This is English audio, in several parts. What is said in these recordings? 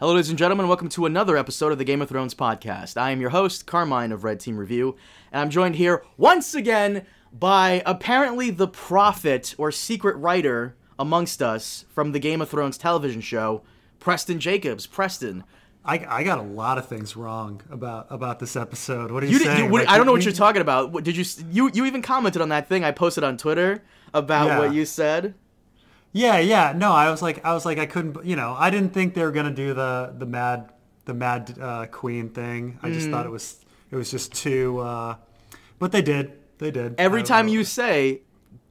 Hello, ladies and gentlemen. Welcome to another episode of the Game of Thrones podcast. I am your host, Carmine of Red Team Review, and I'm joined here once again by apparently the prophet or secret writer amongst us from the Game of Thrones television show, Preston Jacobs. Preston, I, I got a lot of things wrong about about this episode. What are you, you, did, saying? you what, Like, I don't know what you're talking about. What- Did you you you even commented on that thing I posted on Twitter about Yeah. what you said? Yeah, yeah. No, I was like, I was like, I couldn't. You know, I didn't think they were gonna do the the mad the mad uh, queen thing. I just thought Mm. it was it was just too. Uh, but they did. They did. Every time you say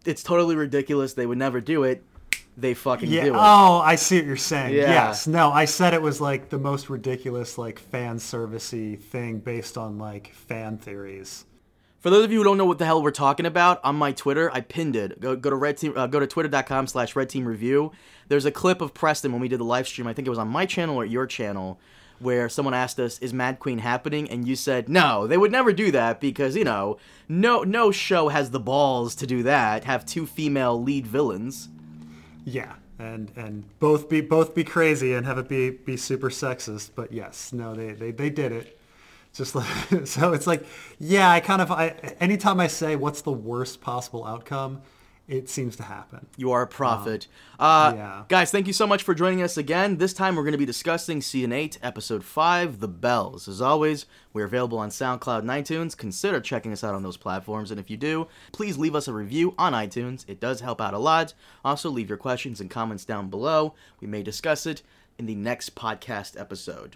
it's totally ridiculous, they would never do it. They fucking Yeah. do it. Oh, I see what you're saying. Yeah. Yes. No, I said it was like the most ridiculous, like fan servicey thing based on like fan theories. For those of you who don't know what the hell we're talking about, on my Twitter, I pinned it. Go, go to red team, uh, go to twitter.com slash red team review. There's a clip of Preston when we did the live stream. I think it was on my channel or your channel, where someone asked us, "Is Mad Queen happening?" And you said, "No, they would never do that because you know, no, no show has the balls to do that. Have two female lead villains." Yeah, and and both be both be crazy and have it be be super sexist. But yes, no, they they, they did it. Just like so, it's like yeah. I kind of I anytime I say what's the worst possible outcome, it seems to happen. You are a prophet. uh, yeah. Guys, thank you so much for joining us again. This time we're going to be discussing Season 8, Episode 5, The Bells. As always, we're available on SoundCloud and iTunes. Consider checking us out on those platforms. And if you do, please leave us a review on iTunes. It does help out a lot. Also, leave your questions and comments down below. We may discuss it in the next podcast episode.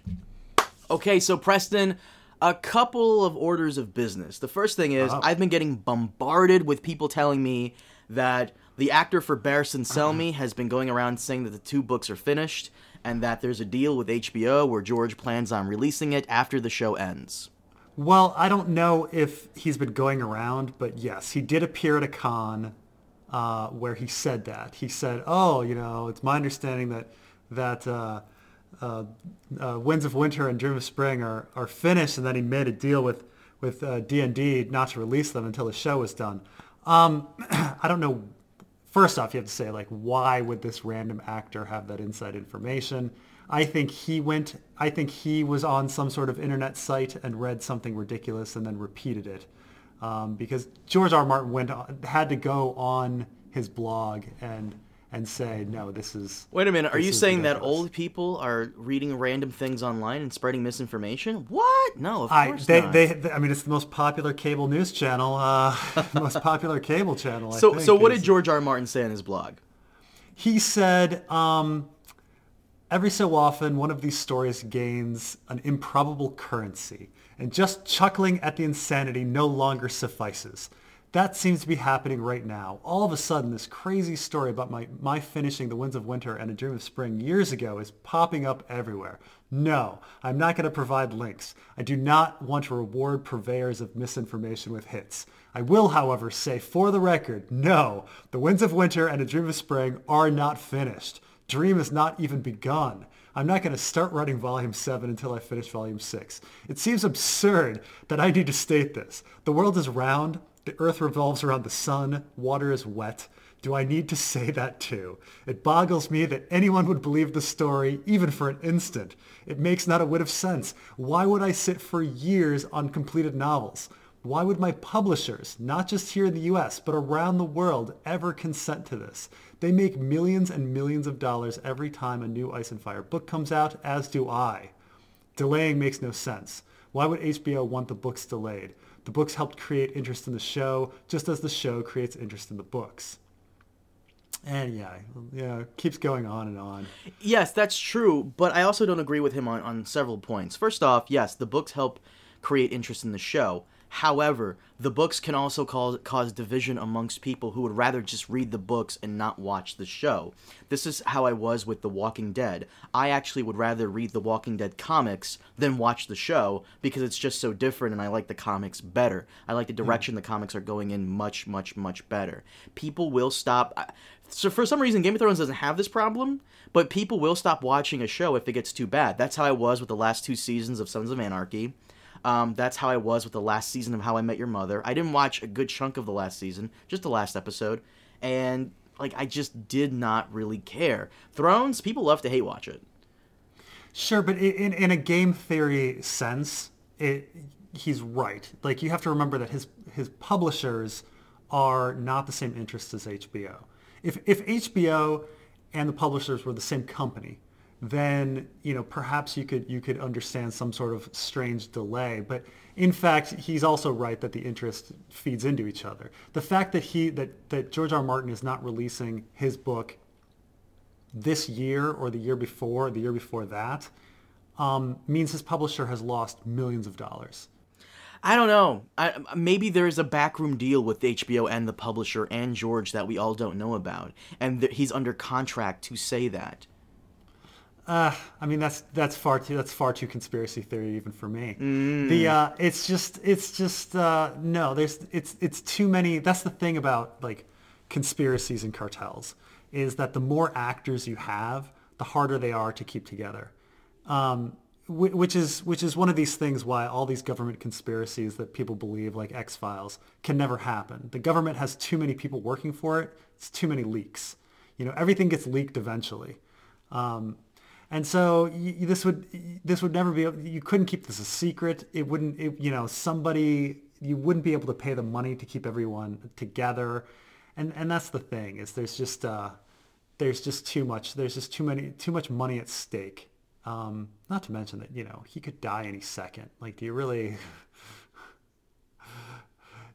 Okay, so Preston, a couple of orders of business. The first thing is I've been getting bombarded with people telling me that the actor for Barristan Selmy has been going around saying that the two books are finished and that there's a deal with HBO where George plans on releasing it after the show ends. Well, I don't know if he's been going around, but yes, he did appear at a con uh, where he said that. He said, "Oh, you know, it's my understanding that that uh, uh, uh, Winds of Winter and Dream of Spring are, are finished," and then he made a deal with with uh, D&D not to release them until the show was done. Um, I don't know. First off, you have to say like, why would this random actor have that inside information? I think he went. I think he was on some sort of internet site and read something ridiculous and then repeated it, um, because George R. R. Martin went on, had to go on his blog and and say no, this is. Wait a minute, are you saying that old people are reading random things online and spreading misinformation? What? No, of I, course they, not. they, they- I mean, it's the most popular cable news channel, uh, most popular cable channel. I so, think, so what is- did George R. R. Martin say in his blog? He said, um, every so often, one of these stories gains an improbable currency, and just chuckling at the insanity no longer suffices. That seems to be happening right now. All of a sudden, this crazy story about my, my finishing The Winds of Winter and A Dream of Spring years ago is popping up everywhere. No, I'm not going to provide links. I do not want to reward purveyors of misinformation with hits. I will, however, say for the record, no, The Winds of Winter and A Dream of Spring are not finished. Dream has not even begun. I'm not going to start writing Volume 7 until I finish Volume 6. It seems absurd that I need to state this. The world is round. The earth revolves around the sun. Water is wet. Do I need to say that too? It boggles me that anyone would believe the story, even for an instant. It makes not a whit of sense. Why would I sit for years on completed novels? Why would my publishers, not just here in the US, but around the world, ever consent to this? They make millions and millions of dollars every time a new Ice and Fire book comes out, as do I. Delaying makes no sense. Why would HBO want the books delayed? The books helped create interest in the show, just as the show creates interest in the books. And yeah, yeah, keeps going on and on. Yes, that's true, but I also don't agree with him on, on several points. First off, yes, the books help create interest in the show. However, the books can also cause, cause division amongst people who would rather just read the books and not watch the show. This is how I was with The Walking Dead. I actually would rather read The Walking Dead comics than watch the show because it's just so different and I like the comics better. I like the hmm. direction the comics are going in much, much, much better. People will stop. So for some reason, Game of Thrones doesn't have this problem, but people will stop watching a show if it gets too bad. That's how I was with the last two seasons of Sons of Anarchy. Um, that's how I was with the last season of How I Met Your Mother. I didn't watch a good chunk of the last season, just the last episode, and like I just did not really care. Thrones, people love to hate watch it. Sure, but in, in a game theory sense, it, he's right. Like you have to remember that his his publishers are not the same interests as HBO. If if HBO and the publishers were the same company, then you know perhaps you could you could understand some sort of strange delay. But in fact, he's also right that the interest feeds into each other. The fact that he that that George R. R. Martin is not releasing his book this year or the year before, the year before that, um, means his publisher has lost millions of dollars. I don't know. I, maybe there's a backroom deal with HBO and the publisher and George that we all don't know about, and th- he's under contract to say that. Uh, I mean that's that's far too that's far too conspiracy theory even for me. The uh, it's just it's just uh, no. There's it's it's too many. That's the thing about like conspiracies and cartels is that the more actors you have, the harder they are to keep together. Um, whi- which is which is one of these things why all these government conspiracies that people believe like X Files can never happen. The government has too many people working for it. It's too many leaks. You know everything gets leaked eventually. Um, and so y- y- this would this would never be you couldn't keep this a secret. It wouldn't it, you know somebody you wouldn't be able to pay the money to keep everyone together. And and that's the thing is there's just uh, there's just too much there's just too many too much money at stake. Um, not to mention that you know he could die any second. Like do you really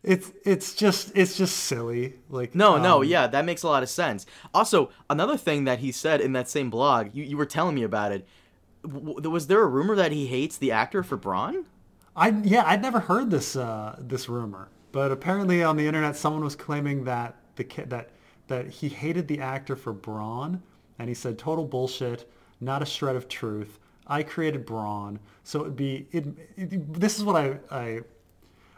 It's it's just it's just silly. Like No, no, um, yeah, that makes a lot of sense. Also, another thing that he said in that same blog, you, you were telling me about it. W- was there a rumor that he hates the actor for Bronn? I yeah, I'd never heard this uh, this rumor, but apparently on the internet, someone was claiming that the ki- that that he hated the actor for Bronn, and he said total bullshit, not a shred of truth. I created Bronn, so it'd be it. it this is what I I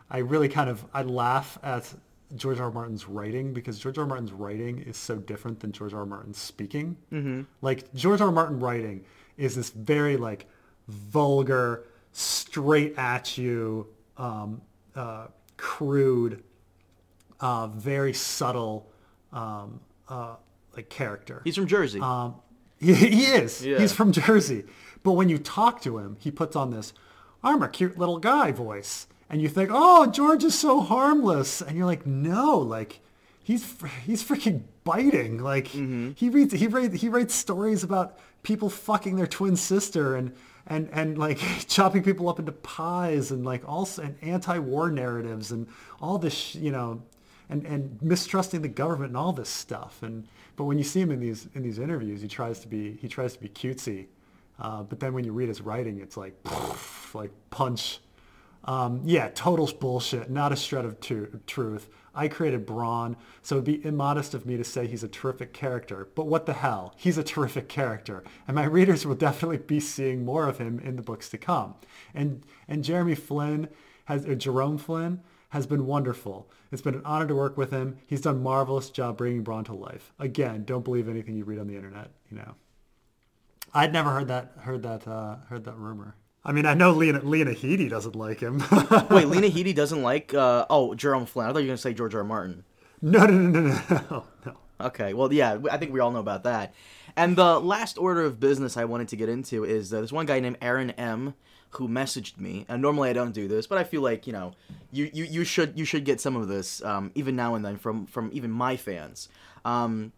I really kind of I laugh at George R. R. Martin's writing because George R. R. Martin's writing is so different than George R. R. Martin's speaking. Mm-hmm. Like George R. Martin writing is this very like vulgar, straight at you, um, uh, crude, uh, very subtle, um, uh, like character. He's from Jersey. Um, he, he is. Yeah. He's from Jersey. But when you talk to him, he puts on this, I'm a cute little guy voice. And you think, oh, George is so harmless. And you're like, no, like, he's he's freaking biting. Like, he reads, he writes, he writes stories about people fucking their twin sister and, and, and like chopping people up into pies and like also and anti-war narratives and all this, sh- you know, and, and mistrusting the government and all this stuff. And but when you see him in these in these interviews, he tries to be he tries to be cutesy. Uh, but then when you read his writing, it's like like punch. Um, yeah, total bullshit. Not a shred of tru- truth. I created Bronn, so it'd be immodest of me to say he's a terrific character. But what the hell? He's a terrific character, and my readers will definitely be seeing more of him in the books to come. And and Jeremy Flynn has Jerome Flynn has been wonderful. It's been an honor to work with him. He's done a marvelous job bringing Bronn to life. Again, don't believe anything you read on the internet. You know, I'd never heard that heard that uh, heard that rumor. I mean, I know Lena Lena Headey doesn't like him. Wait, Lena Headey doesn't like. Uh, oh, Jerome Flynn. I thought you were gonna say George R. R. Martin. no, no, no, no, no, no. Okay, well, yeah, I think we all know about that. And the last order of business I wanted to get into is uh, there's one guy named Aaron M. who messaged me. And normally I don't do this, but I feel like you know, you you, you should you should get some of this um, even now and then from from even my fans. Um,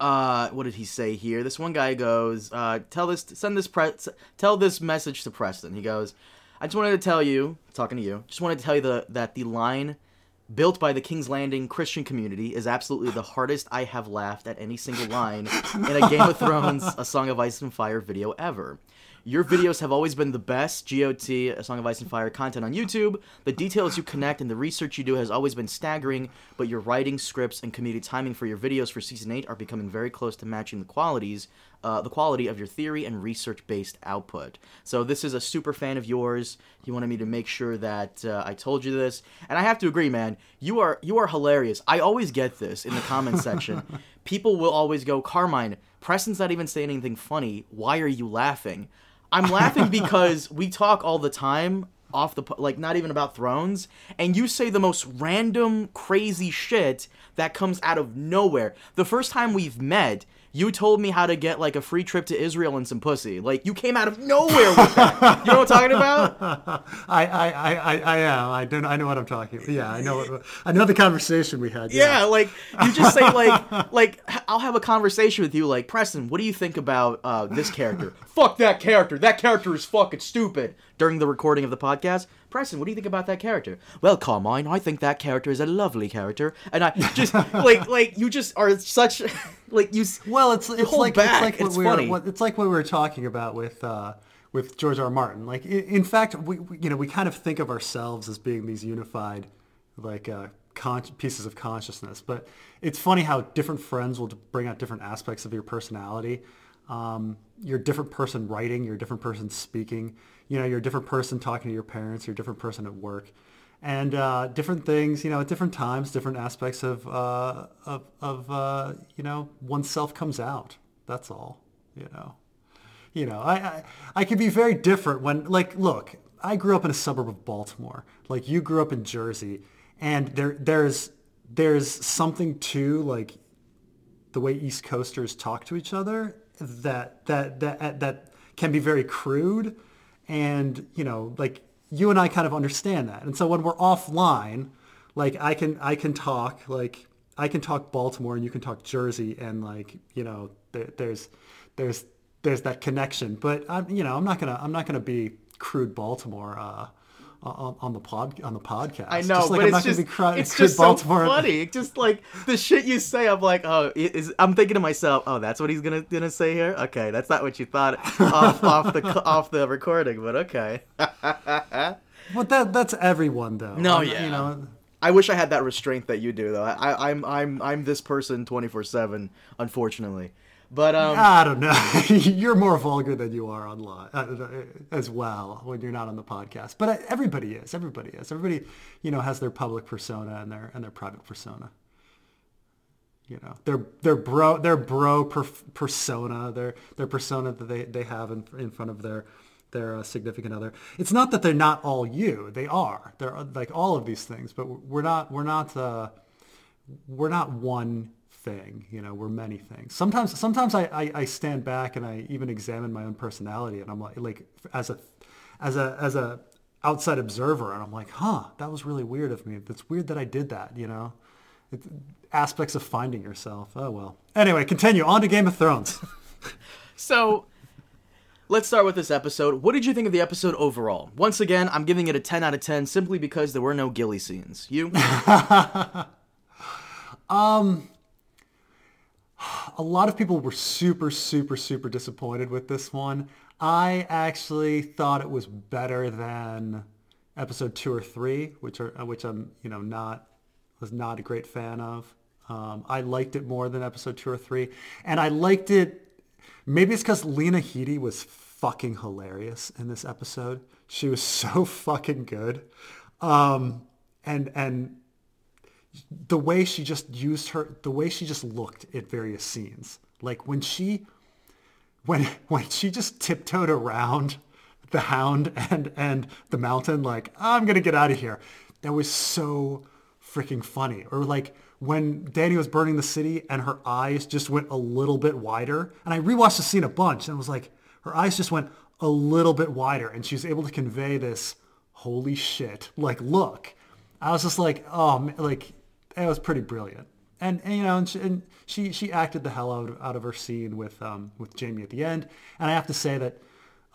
uh, what did he say here? This one guy goes, uh, tell this, send this press, tell this message to Preston. He goes, I just wanted to tell you, talking to you, just wanted to tell you the, that the line built by the King's Landing Christian community is absolutely the hardest I have laughed at any single line in a Game of Thrones, A Song of Ice and Fire video ever. Your videos have always been the best GOT, A Song of Ice and Fire content on YouTube. The details you connect and the research you do has always been staggering, but your writing, scripts, and comedic timing for your videos for season 8 are becoming very close to matching the qualities, uh, the quality of your theory and research-based output. So this is a super fan of yours. He wanted me to make sure that uh, I told you this, and I have to agree, man. You are you are hilarious. I always get this in the comment section. People will always go, Carmine, Preston's not even saying anything funny. Why are you laughing? I'm laughing because we talk all the time off the like not even about thrones and you say the most random crazy shit that comes out of nowhere. The first time we've met, You told me how to get like a free trip to Israel and some pussy. Like you came out of nowhere with that. you know what I'm talking about? I, I, I, I, am. I don't. I know what I'm talking. about. Yeah, I know. What, I know the conversation we had. Yeah, like you just say like like I'll have a conversation with you like Preston. What do you think about uh, this character? Fuck that character. That character is fucking stupid. During the recording of the podcast, Preston, what do you think about that character? Well, Carmine, I think that character is a lovely character, and I just like like you just are such like you. Well, it's it's like back. it's like what It's we funny. were what, it's like what we were talking about with uh, with George R. R. Martin. Like in, fact, we, we you know we kind of think of ourselves as being these unified like uh, con- pieces of consciousness, but it's funny how different friends will bring out different aspects of your personality. Um, you're a different person writing, you're a different person speaking. You know, you're a different person talking to your parents, you're a different person at work and uh, different things, you know, at different times, different aspects of uh, of, of uh, you know oneself comes out. That's all, you know. You know, I, I I can be very different when like look, I grew up in a suburb of Baltimore, like you grew up in Jersey, and there there's there's something to like the way East Coasters talk to each other that that that that can be very crude, and you know, like you and I kind of understand that. And so when we're offline, like I can I can talk like I can talk Baltimore and you can talk Jersey, and like you know, there, there's there's there's that connection. But I'm you know I'm not gonna I'm not gonna be crude Baltimore. Uh, on, on the pod on the podcast. I know, just like but I'm not it's just be cru- it's just Baltimore. so funny. It's just like the shit you say. I'm like, oh, is I'm thinking to myself, oh, that's what he's gonna gonna say here. Okay, that's not what you thought off off the off the recording, but okay. But that that's everyone though. No, I'm- yeah. You know, I wish I had that restraint that you do, though. I, I'm I'm I'm this person 24 seven, unfortunately. But um, I don't know. you're more vulgar than you are online uh, as well when you're not on the podcast. But uh, everybody is. Everybody is. Everybody, you know, has their public persona and their and their private persona. You know, their their bro their bro per, persona, their their persona that they, they have in in front of their their uh, significant other. It's not that they're not all you. They are. They're uh, like all of these things. But we're not. We're not. Uh, we're not one thing you know we're many things sometimes sometimes I, I i stand back and i even examine my own personality and i'm like like as a as a as a outside observer and i'm like huh that was really weird of me it's weird that i did that you know it's aspects of finding yourself oh well anyway continue on to game of thrones so let's start with this episode. What did you think of the episode overall? Once again, I'm giving it a 10 out of 10 simply because there were no gilly scenes. You? Um, a lot of people were super, super, super disappointed with this one. I actually thought it was better than episode two or three, which are which I'm you know not was not a great fan of. Um, I liked it more than episode two or three, and I liked it. Maybe it's because Lena Headey was fucking hilarious in this episode. She was so fucking good, um, and and the way she just used her, the way she just looked at various scenes, like when she, when when she just tiptoed around the hound and and the mountain, like I'm gonna get out of here. That was so freaking funny. Or like when Dany was burning the city and her eyes just went a little bit wider. And I rewatched the scene a bunch and was like her eyes just went a little bit wider and she was able to convey this holy shit like look. I was just like, oh, like it was pretty brilliant. And, and you know, and she, and she she acted the hell out of, out of her scene with um, with Jaime at the end. And I have to say that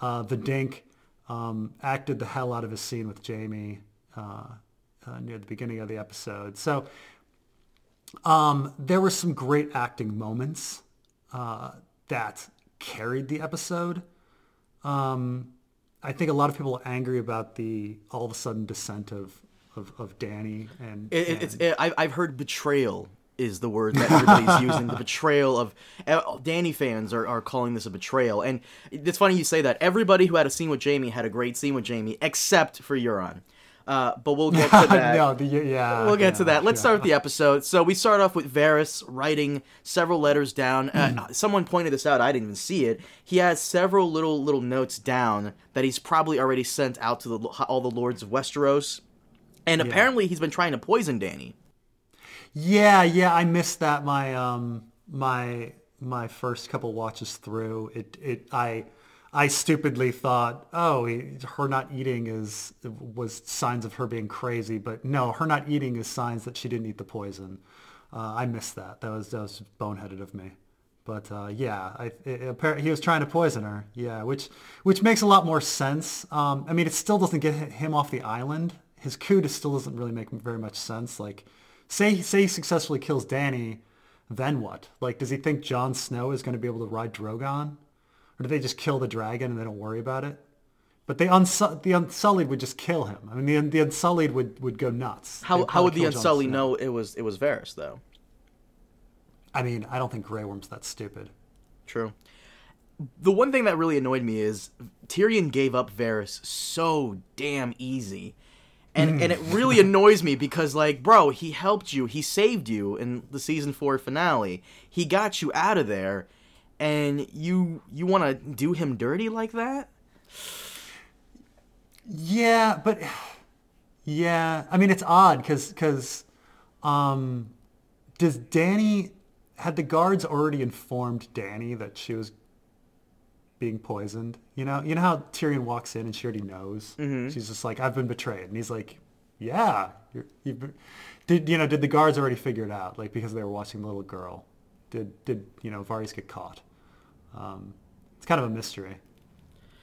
uh, the Dink um, acted the hell out of his scene with Jaime uh, uh, near the beginning of the episode. So um, there were some great acting moments uh, that carried the episode. Um, I think a lot of people are angry about the all of a sudden descent of of, of Dany and, It, and it's it, I, I've heard betrayal is the word that everybody's using. The betrayal of uh, Dany fans are, are calling this a betrayal, and it's funny you say that. Everybody who had a scene with Jaime had a great scene with Jaime, except for Euron. Uh, but we'll get to that. no, the, yeah, We'll get to that. Let's yeah. start with the episode. So we start off with Varys writing several letters down. Uh, someone pointed this out. I didn't even see it. He has several little little notes down that he's probably already sent out to the, all the lords of Westeros. And apparently he's been trying to poison Dany. Yeah, yeah, I missed that. My um, my my first couple watches through, it it I I stupidly thought, oh, he, her not eating is was signs of her being crazy, but no, her not eating is signs that she didn't eat the poison. Uh, I missed that. That was that was boneheaded of me. But uh, yeah, I, it, apparently he was trying to poison her. Yeah, which which makes a lot more sense. Um, I mean, it still doesn't get him off the island. His coup still doesn't really make very much sense. Like, say say he successfully kills Dany, then what? Like, does he think Jon Snow is going to be able to ride Drogon, or do they just kill the dragon and they don't worry about it? But the, Unsu- the Unsullied would just kill him. I mean, the, the Unsullied would, would go nuts. How, how would the Unsullied know it was it was Varys though? I mean, I don't think Grey Worm's that stupid. True. The one thing that really annoyed me is Tyrion gave up Varys so damn easy. And, and it really annoys me because like bro he helped you. He saved you in the season 4 finale. He got you out of there. And you you want to do him dirty like that? Yeah but yeah. I mean it's odd because because um does Dany had the guards already informed Dany that she was being poisoned? You know, you know how Tyrion walks in and she already knows. Mm-hmm. She's just like, "I've been betrayed," and he's like, "Yeah, you're, you've did you know? Did the guards already figure it out? Like because they were watching the little girl? Did did you know Varys get caught? Um, it's kind of a mystery,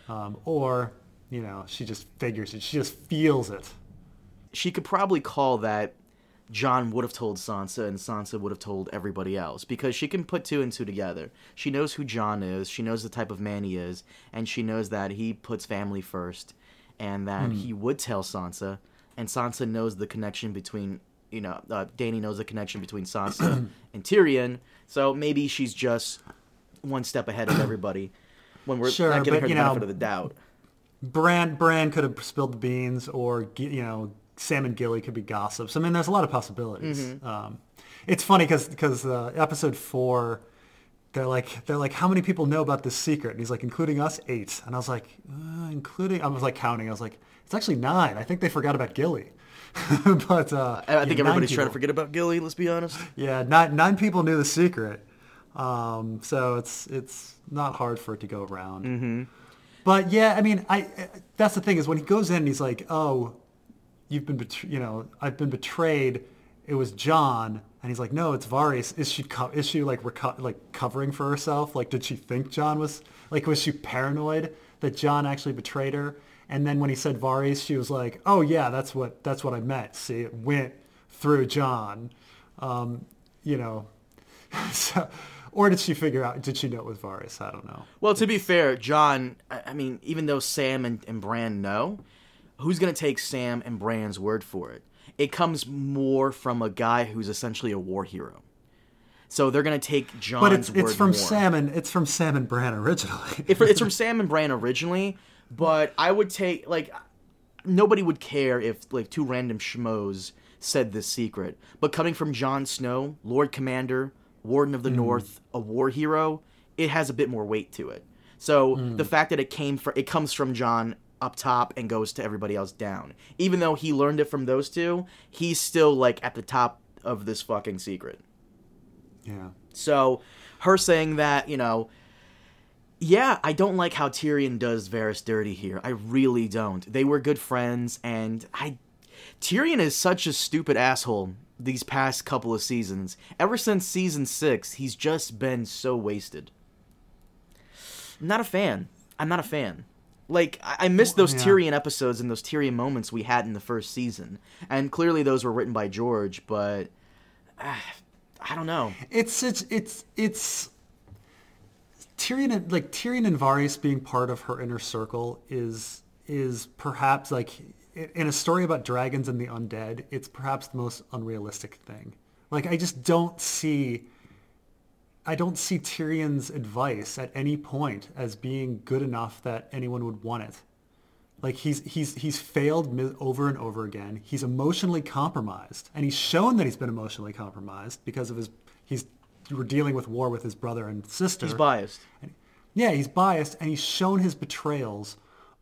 um, or you know, she just figures it. She just feels it. She could probably call that Jon would have told Sansa and Sansa would have told everybody else because she can put two and two together. She knows who Jon is, she knows the type of man he is, and she knows that he puts family first and that mm. he would tell Sansa and Sansa knows the connection between you know, uh, Dany knows the connection between Sansa and Tyrion, so maybe she's just one step ahead of everybody when we're sure, not giving but, her the benefit know, of the doubt. Bran Bran could have spilled the beans, or you know, Sam and Gilly could be gossips. I mean, there's a lot of possibilities. Mm-hmm. Um, it's funny because because uh, episode four, they're like they're like, how many people know about this secret? And he's like, including us, eight. And I was like, uh, including. I was like counting. I was like, it's actually nine. I think they forgot about Gilly. but uh, I, think yeah, everybody's trying to forget about Gilly. Let's be honest. Yeah, nine nine people knew the secret. Um, so it's it's not hard for it to go around. Mm-hmm. But yeah, I mean, I that's the thing is when he goes in, he's like, oh you've been, you know, I've been betrayed. It was Jon. And he's like, no, it's Varys. Is she, co- is she like, reco- like covering for herself? Like, did she think Jon was, like, was she paranoid that Jon actually betrayed her? And then when he said Varys, she was like, oh yeah, that's what, that's what I meant. See, it went through Jon. Um, you know, so, or did she figure out? Did she know it was Varys? I don't know. Well, to be fair, Jon. I mean, even though Sam and, and Bran know, who's going to take Sam and Bran's word for it? It comes more from a guy who's essentially a war hero. So they're going to take Jon's But it's, it's from more. Sam and it's from Sam and Bran originally. it, it's from Sam and Bran originally, but I would take like nobody would care if like two random schmoes said this secret. But coming from Jon Snow, Lord Commander, Warden of the mm. North, a war hero, it has a bit more weight to it. So mm. the fact that it came from it comes from Jon up top and goes to everybody else down. Even though he learned it from those two, he's still like at the top of this fucking secret. Yeah. So her saying that, you know, yeah, I don't like how Tyrion does Varys dirty here. I really don't. They were good friends and I Tyrion is such a stupid asshole these past couple of seasons. Ever since season 6, he's just been so wasted. I'm not a fan. I'm not a fan. Like I, I missed those yeah. Tyrion episodes and those Tyrion moments we had in the first season, and clearly those were written by George, but uh, I don't know. It's it's it's it's Tyrion like Tyrion and Varys being part of her inner circle is is perhaps like in a story about dragons and the undead, it's perhaps the most unrealistic thing. Like I just don't see I don't see Tyrion's advice at any point as being good enough that anyone would want it. Like he's he's he's failed over and over again. He's emotionally compromised, and he's shown that he's been emotionally compromised because of his he's we're dealing with war with his brother and sister. He's biased. And, yeah, he's biased, and he's shown his betrayals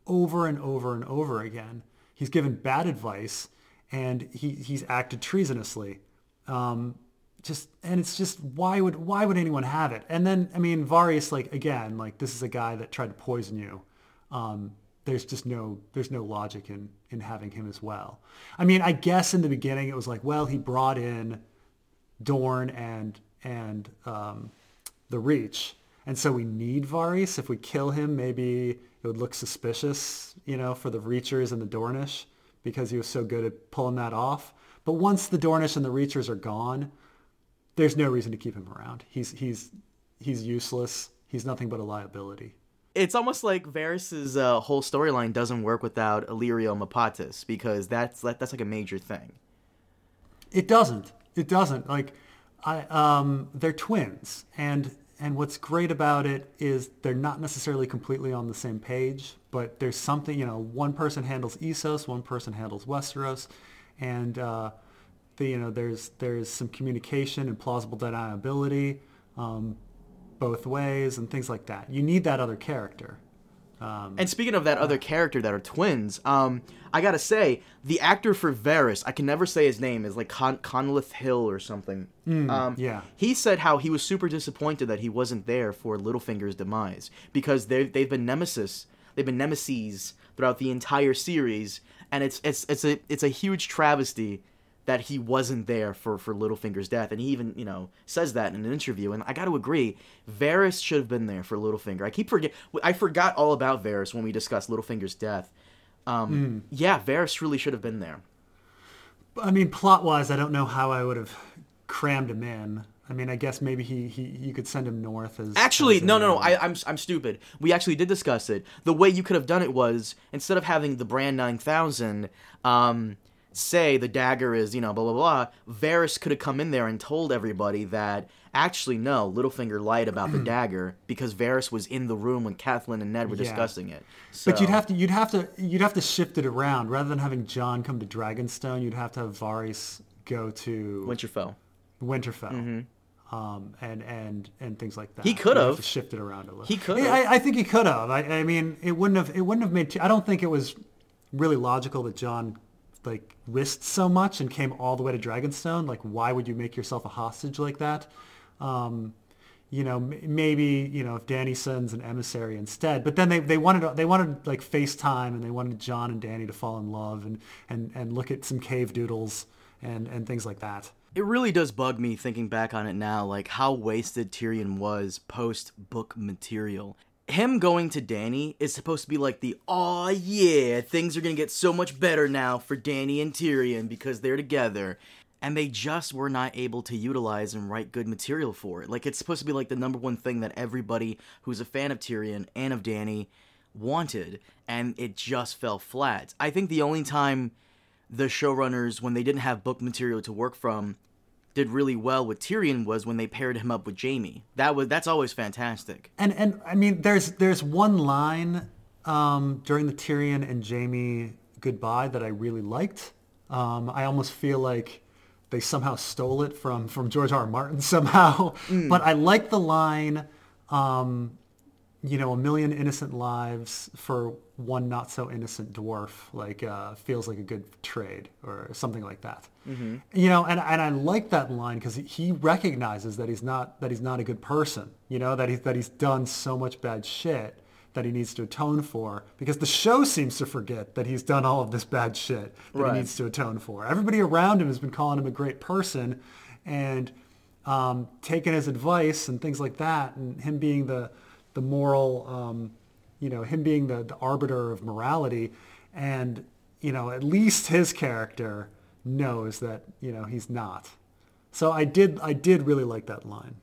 over and over and over again. He's given bad advice, and he he's acted treasonously. Um, just and it's just why would why would anyone have it? And then I mean Varys like again like this is a guy that tried to poison you. Um, there's just no there's no logic in in having him as well. I mean I guess in the beginning it was like well he brought in Dorne and and um, the Reach, and so we need Varys. If we kill him, maybe it would look suspicious, you know, for the Reachers and the Dornish because he was so good at pulling that off. But once the Dornish and the Reachers are gone, there's no reason to keep him around. He's he's he's useless. He's nothing but a liability. It's almost like Varys's uh, whole storyline doesn't work without Illyrio Mopatis because that's that's like a major thing. It doesn't. It doesn't. Like, I um, they're twins, and and what's great about it is they're not necessarily completely on the same page, but there's something. You know, one person handles Essos, one person handles Westeros, and uh, the, you know there's there's some communication and plausible deniability um, both ways and things like that. You need that other character. Um, and speaking of that other character that are twins, um, I gotta say the actor for Varys, I can never say his name, is like Con- Conleth Hill or something. Mm, um, yeah. He said how he was super disappointed that he wasn't there for Littlefinger's demise because they they've been nemesis, they've been nemesis throughout the entire series, and it's it's it's a it's a huge travesty that he wasn't there for for Littlefinger's death, and he even you know says that in an interview. And I got to agree, Varys should have been there for Littlefinger. I keep forget I forgot all about Varys when we discussed Littlefinger's death. Um, mm. Yeah, Varys really should have been there. I mean, plot wise, I don't know how I would have crammed him in. I mean, I guess maybe he, he you could send him north as. Actually, as no, no, no. I, I'm I'm stupid. We actually did discuss it. The way you could have done it was instead of having the brand nine thousand, um, say the dagger is you know blah blah blah. Varys could have come in there and told everybody that actually no, Littlefinger lied about the dagger because Varys was in the room when Catelyn and Ned were Yeah. discussing it. So, But you'd have to you'd have to you'd have to shift it around rather than having Jon come to Dragonstone. You'd have to have Varys go to Winterfell. Winterfell. Um, and and and things like that. He could have. shifted around a little. He could I, I think he could have. I, I mean, it wouldn't have. It wouldn't have made. Too, I don't think it was really logical that Jon like risked so much and came all the way to Dragonstone. Like, why would you make yourself a hostage like that? Um, you know, m- maybe you know if Dany sends an emissary instead. But then they, they wanted they wanted like FaceTime and they wanted Jon and Dany to fall in love and and, and look at some cave doodles and and things like that. It really does bug me thinking back on it now, like how wasted Tyrion was post book material. Him going to Dany is supposed to be like the, oh yeah, things are gonna get so much better now for Dany and Tyrion because they're together. And they just were not able to utilize and write good material for it. Like, it's supposed to be like the number one thing that everybody who's a fan of Tyrion and of Dany wanted, and it just fell flat. I think the only time the showrunners, when they didn't have book material to work from, did really well with Tyrion was when they paired him up with Jaime. That was that's always fantastic. And and I mean, there's there's one line um, during the Tyrion and Jaime goodbye that I really liked. Um, I almost feel like they somehow stole it from from George R. R. Martin somehow. But I like the line, um, you know, a million innocent lives for one not so innocent dwarf. Like uh, feels like a good trade or something like that. You know, and, and I like that line because he recognizes that he's not that he's not a good person. You know that he's that he's done so much bad shit that he needs to atone for because the show seems to forget that he's done all of this bad shit that Right. he needs to atone for. Everybody around him has been calling him a great person and um, taking his advice and things like that, and him being the the moral, um, you know, him being the, the arbiter of morality, and you know, at least his character knows that you know he's not. So I did I did really like that line.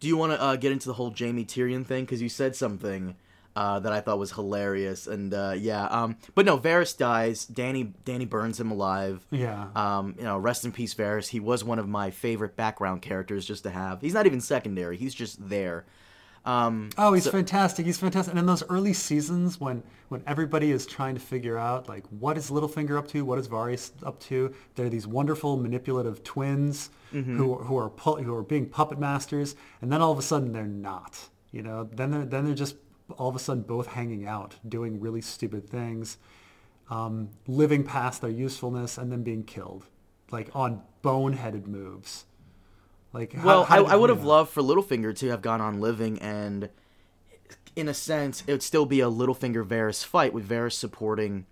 Do you want to uh, get into the whole Jaime Tyrion thing? Because you said something uh, that I thought was hilarious, and uh, yeah. Um, but no, Varys dies. Dany Dany burns him alive. Yeah. Um, you know, rest in peace, Varys. He was one of my favorite background characters just to have. He's not even secondary. He's just there. Um, Oh, he's fantastic. He's fantastic. And in those early seasons when, when everybody is trying to figure out like what is Littlefinger up to, what is Varys up to, they're these wonderful manipulative twins who who are pu- who are being puppet masters, and then all of a sudden they're not. You know, then they're then they're just all of a sudden both hanging out, doing really stupid things, um, living past their usefulness, and then being killed, like on boneheaded moves. Like, how, Well, how I, I would have loved for Littlefinger to have gone on living, and in a sense, it would still be a Littlefinger Varys fight with Varys supporting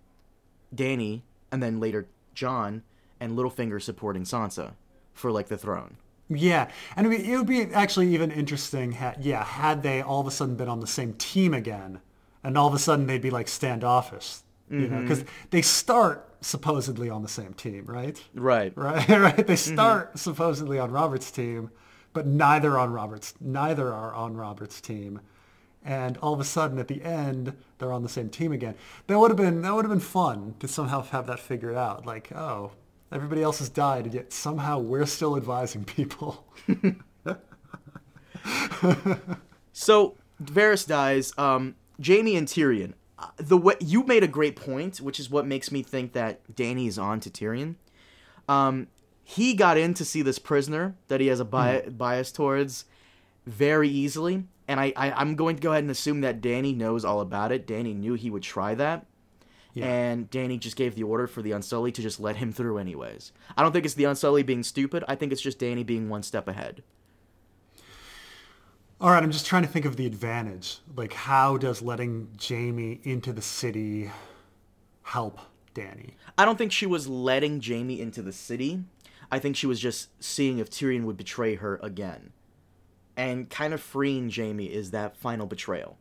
Dany, and then later Jon, and Littlefinger supporting Sansa for like the throne. Yeah, and I mean, it would be actually even interesting. Ha- yeah, had they all of a sudden been on the same team again, and all of a sudden they'd be like standoffish, you know, because they start supposedly on the same team, right? Right. Right, right. They start supposedly on Robert's team, but neither on Robert's, neither are on Robert's team, and all of a sudden at the end they're on the same team again. That would have been that would have been fun to somehow have that figured out. Like, oh, everybody else has died, and yet somehow we're still advising people. So Varys dies. Um, Jaime and Tyrion. The way you made a great point, which is what makes me think that Dany is on to Tyrion. Um, he got in to see this prisoner that he has a bi- bias towards very easily, and I, I I'm going to go ahead and assume that Dany knows all about it. Dany knew he would try that. Yeah. And Dany just gave the order for the Unsullied to just let him through anyways. I don't think it's the Unsullied being stupid. I think it's just Dany being one step ahead. All right, I'm just trying to think of the advantage. Like, how does letting Jaime into the city help Dany? I don't think she was letting Jaime into the city. I think she was just seeing if Tyrion would betray her again. And kind of freeing Jaime is that final betrayal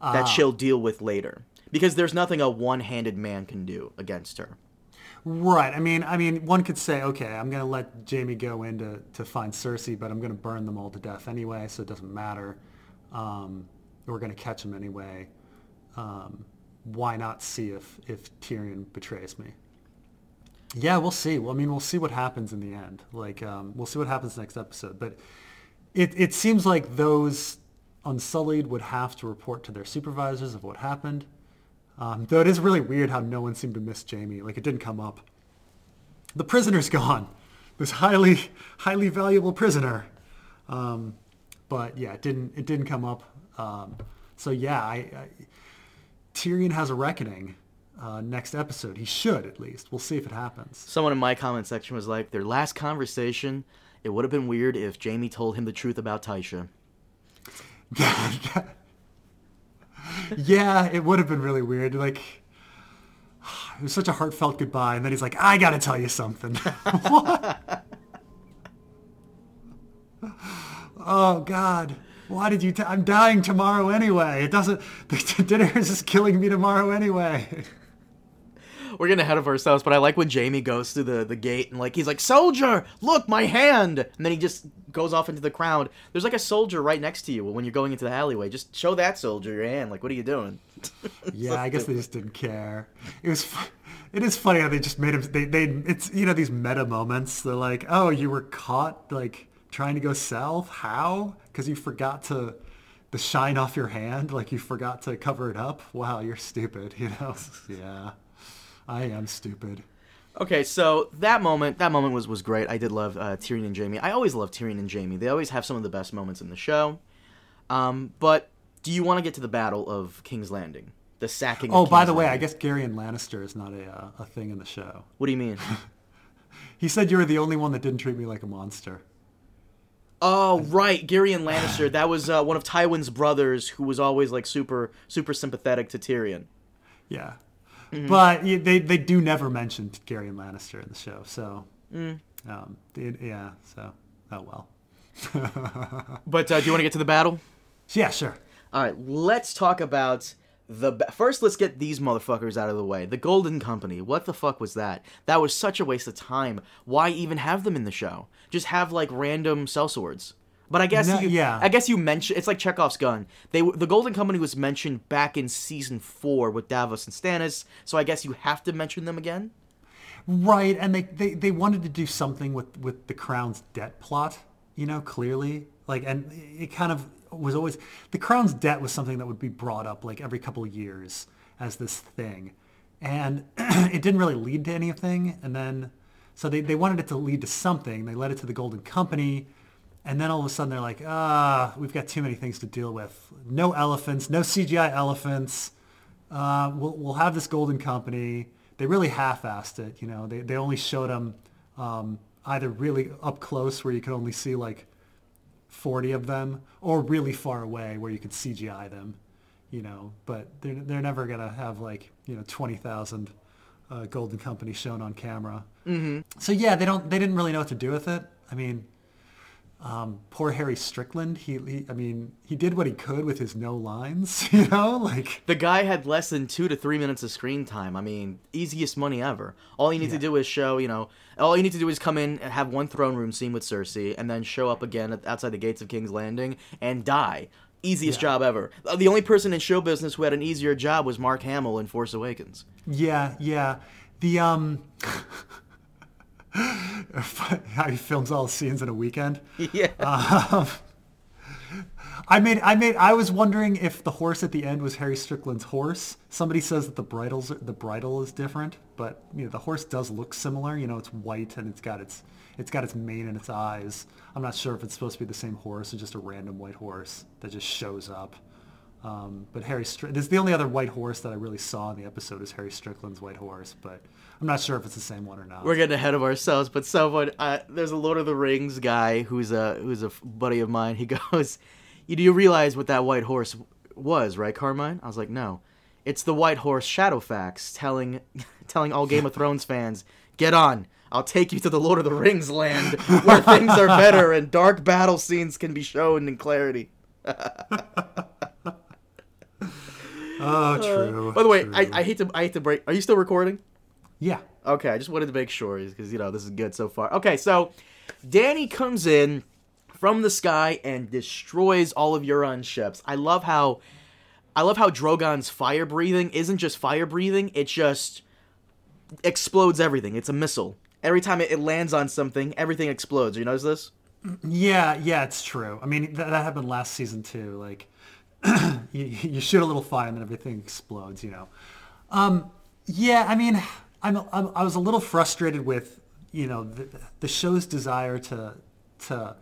that ah. she'll deal with later. Because there's nothing a one-handed man can do against her. Right. I mean, I mean, one could say, okay, I'm going to let Jaime go in to, to find Cersei, but I'm going to burn them all to death anyway, so it doesn't matter. Um, we're going to catch them anyway. Um, why not see if, if Tyrion betrays me? Yeah, we'll see. Well, I mean, we'll see what happens in the end. Like, um, we'll see what happens next episode. But it, it seems like those Unsullied would have to report to their supervisors of what happened. Um, though it is really weird how no one seemed to miss Jaime. Like it didn't come up. The prisoner's gone. This highly, highly valuable prisoner. Um, but yeah, it didn't. It didn't come up. Um, so yeah, I, I, Tyrion has a reckoning. Uh, next episode, he should at least. We'll see if it happens. Someone in my comment section was like, their last conversation, it would have been weird if Jaime told him the truth about Tysha. yeah, it would have been really weird. Like it was such a heartfelt goodbye, and then he's like, "I got to tell you something." what? oh God. Why did you? I'm dying tomorrow anyway. It doesn't. The dinner is just killing me tomorrow anyway. We're getting ahead of ourselves, but I like when Jaime goes through the, the gate and like he's like, Soldier, look, my hand and then he just goes off into the crowd. There's like a soldier right next to you when you're going into the alleyway. Just show that soldier your hand. Like, what are you doing? Yeah, I guess they just didn't care. It was. fu- It is funny how they just made him. They, they. It's you know these meta moments. They're like, oh, you were caught like trying to go south. How? Because you forgot to, the shine off your hand. Like you forgot to cover it up. Wow, you're stupid. You know. yeah, I am stupid. Okay, so that moment, that moment was was great. I did love uh, Tyrion and Jaime. I always love Tyrion and Jaime. They always have some of the best moments in the show. Um, but do you want to get to the battle of King's Landing, the sacking? of Oh, by the way, I Landing? guess Gerion Lannister is not a uh, a thing in the show. What do you mean? He said you were the only one that didn't treat me like a monster. Oh right, Gerion Lannister. That was uh, one of Tywin's brothers who was always like super super sympathetic to Tyrion. Yeah. But they they do never mention Gerion Lannister in the show, so um, it- yeah, so oh well. But uh, do you want to get to the battle? Yeah, sure. All right, let's talk about the ba- first. Let's get these motherfuckers out of the way. The Golden Company. What the fuck was that? That was such a waste of time. Why even have them in the show? Just have like random sellswords. But I guess No, you, yeah. I guess you mentioned it's like Chekhov's gun. They the Golden Company was mentioned back in season four with Davos and Stannis, so I guess you have to mention them again. Right, and they, they, they wanted to do something with, with the crown's debt plot, you know, clearly. Like, and it kind of was always, the crown's debt was something that would be brought up like every couple of years as this thing. And it didn't really lead to anything. And then, so they, they wanted it to lead to something. They led it to the Golden Company. And then all of a sudden they're like, ah, we've got too many things to deal with. No elephants, no CGI elephants. Uh, we'll, we'll have this golden company. They really half-assed it, you know. They, they only showed them um, either really up close where you could only see like 40 of them or really far away where you could CGI them, you know, but they're, they're never going to have like, you know, 20,000 uh, Golden Company shown on camera. Mm-hmm. So yeah, they don't, they didn't really know what to do with it. I mean, um, poor Harry Strickland. He, he, I mean, he did what he could with his no lines. You know, like the guy had less than two to three minutes of screen time. I mean, easiest money ever. All you need yeah. to do is show, you know, all you need to do is come in and have one throne room scene with Cersei, and then show up again outside the gates of King's Landing and die. Easiest yeah. job ever. Uh, the only person in show business who had an easier job was Mark Hamill in Force Awakens. Yeah, yeah. The um. how he films all the scenes in a weekend. Yeah. Um, I made, I made, I was wondering if the horse at the end was Harry Strickland's horse. Somebody says that the bridle's, the bridle is different, but you know the horse does look similar. You know, it's white and it's got its, it's got its mane and its eyes. I'm not sure if it's supposed to be the same horse or just a random white horse that just shows up. Um, but Harry, Str- this is the only other white horse that I really saw in the episode is Harry Strickland's white horse, but I'm not sure if it's the same one or not. We're getting ahead of ourselves, but someone uh, there's a Lord of the Rings guy who's a who's a buddy of mine. He goes, "You do you realize what that white horse was, right, Carmine?" I was like, "No, it's the white horse Shadowfax telling telling all Game of Thrones fans, get on." I'll take you to the Lord of the Rings land where things are better and dark battle scenes can be shown in clarity. oh, true. Uh, by the way, I, I, hate to I hate to break. Are you still recording? Yeah. Okay, I just wanted to make sure because you know this is good so far. Okay, so Dany comes in from the sky and destroys all of Euron's ships. I love how I love how Drogon's fire breathing isn't just fire breathing; it just explodes everything. It's a missile. Every time it, lands on something, everything explodes. You notice this? Yeah, yeah, it's true. I mean, that, that happened last season too. Like, you, you shoot a little fire and then everything explodes. You know. Um, yeah, I mean, I'm, I'm I was a little frustrated with you know the, the show's desire to to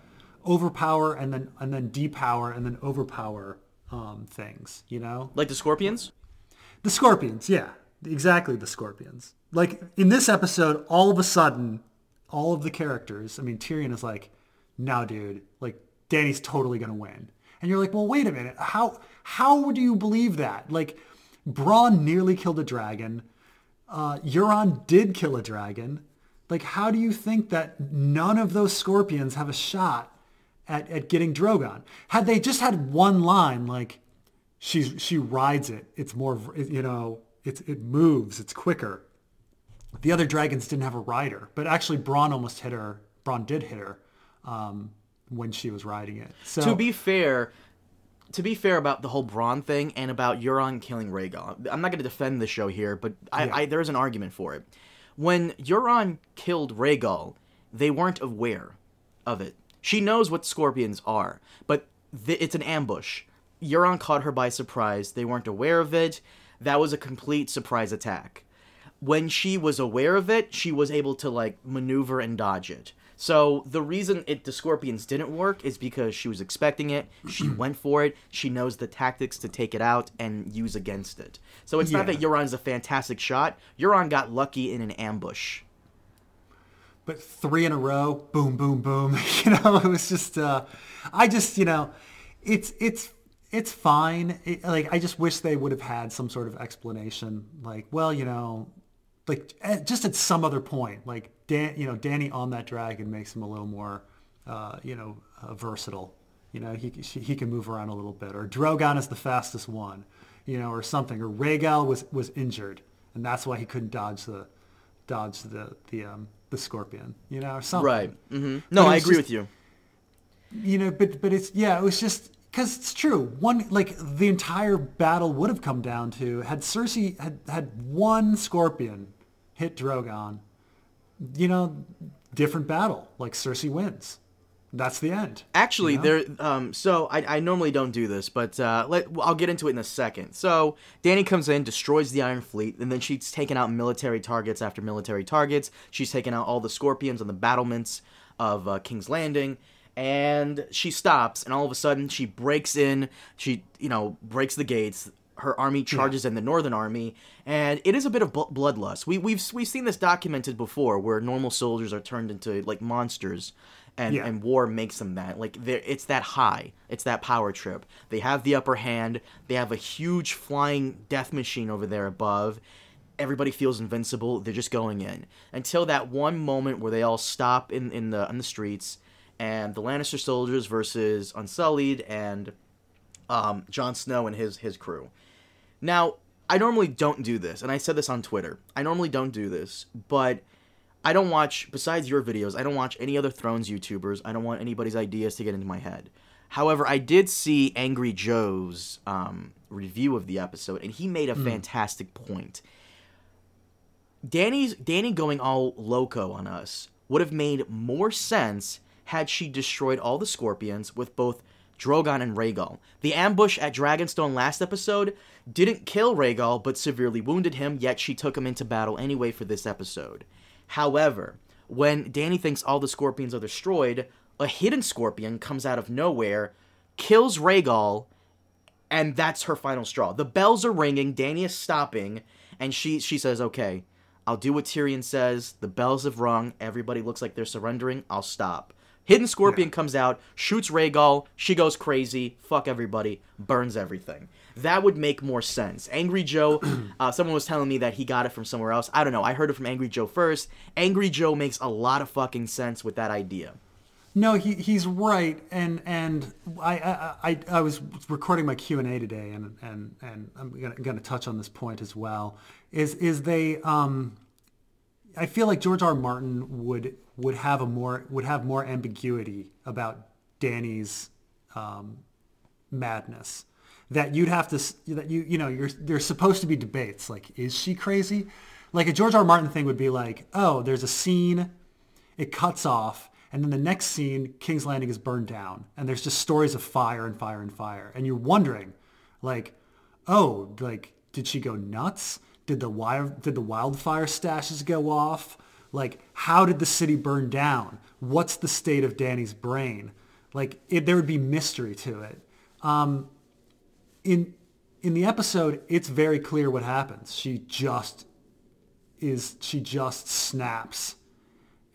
overpower and then and then depower and then overpower um, things. You know, like the Scorpions. The Scorpions, yeah, exactly the Scorpions. Like in this episode, all of a sudden, all of the characters. I mean, Tyrion is like, "Now, dude, like Dany's totally gonna win," and you're like, "Well, wait a minute. How how do you believe that? Like, Bronn nearly killed a dragon." Uh, Euron did kill a dragon. Like, how do you think that none of those scorpions have a shot at, at getting Drogon? Had they just had one line, like, she's, she rides it, it's more, you know, it's, it moves, it's quicker. The other dragons didn't have a rider, but actually Bronn almost hit her. Bronn did hit her um, when she was riding it. So, to be fair, to be fair about the whole Bronn thing and about Euron killing Rhaegal, I'm not going to defend the show here, but I, yeah. I, there's an argument for it. When Euron killed Rhaegal, they weren't aware of it. She knows what scorpions are, but th- it's an ambush. Euron caught her by surprise. They weren't aware of it. That was a complete surprise attack. When she was aware of it, she was able to like maneuver and dodge it. So the reason it the scorpions didn't work is because she was expecting it. She went for it. She knows the tactics to take it out and use against it. So it's yeah. not that Euron's a fantastic shot. Euron got lucky in an ambush. But three in a row, boom, boom, boom. You know, it was just. Uh, I just, you know, it's it's it's fine. It, like I just wish they would have had some sort of explanation. Like, well, you know, like just at some other point, like Dan, you know, Dany on that dragon makes him a little more, uh, you know, uh, versatile. You know, he he can move around a little bit. Or Drogon is the fastest one, you know, or something. Or Rhaegal was was injured, and that's why he couldn't dodge the dodge the the um, the scorpion. You know, or something. Right. Mm-hmm. No, I agree just, with you. You know, but but it's yeah, it was just because it's true. One like the entire battle would have come down to had Cersei had had one scorpion hit Drogon, you know, different battle. Like Cersei wins. That's the end. Actually, you know? there. Um, so I, I normally don't do this, but uh, let I'll get into it in a second. So Dany comes in, destroys the Iron Fleet, and then she's taken out military targets after military targets. She's taken out all the Scorpions on the battlements of uh, King's Landing and she stops and all of a sudden she breaks in she you know breaks the gates her army charges in the northern army and it is a bit of bl- bloodlust. We, we've we've seen this documented before where normal soldiers are turned into like monsters and, Yeah. and war makes them that. Like it's that high. It's that power trip. They have the upper hand. They have a huge flying death machine over there above. Everybody feels invincible. They're just going in. Until that one moment where they all stop in, in the on the streets and the lannister soldiers versus unsullied and um, Jon Snow and his his crew. Now, I normally don't do this, and I said this on Twitter. I normally don't do this, but I don't watch besides your videos. I don't watch any other Thrones YouTubers. I don't want anybody's ideas to get into my head. However, I did see Angry Joe's um, review of the episode, and he made a fantastic point. Dany's Dany going all loco on us would have made more sense had she destroyed all the scorpions with both Drogon and Rhaegal. The ambush at Dragonstone last episode didn't kill Rhaegal but severely wounded him, yet she took him into battle anyway for this episode. However, when Dany thinks all the scorpions are destroyed, a hidden scorpion comes out of nowhere, kills Rhaegal, and that's her final straw. The bells are ringing, Dany is stopping, and she she says, "Okay, I'll do what Tyrion says. The bells have rung. Everybody looks like they're surrendering. I'll stop." Hidden Scorpion comes out, shoots Rhaegal. She goes crazy. Fuck everybody. Burns everything. That would make more sense. Angry Joe, uh, someone was telling me that he got it from somewhere else. I don't know. I heard it from Angry Joe first. Angry Joe makes a lot of fucking sense with that idea. No, he he's right, and and I I, I, I was recording my Q and A today, and and and I'm gonna gonna touch on this point as well. Is is they um, I feel like George R. R. Martin would would have a more would have more ambiguity about Dany's um, madness. That you'd have to that you you know you're there's supposed to be debates like is she crazy? Like a George R. R. Martin thing would be like oh there's a scene it cuts off and then the next scene king's landing is burned down and there's just stories of fire and fire and fire and you're wondering like oh like did she go nuts did the wire did the wildfire stashes go off? Like how did the city burn down? What's the state of dany's brain? Like it, there would be mystery to it. Um, in in the episode it's very clear what happens. She just is she just snaps.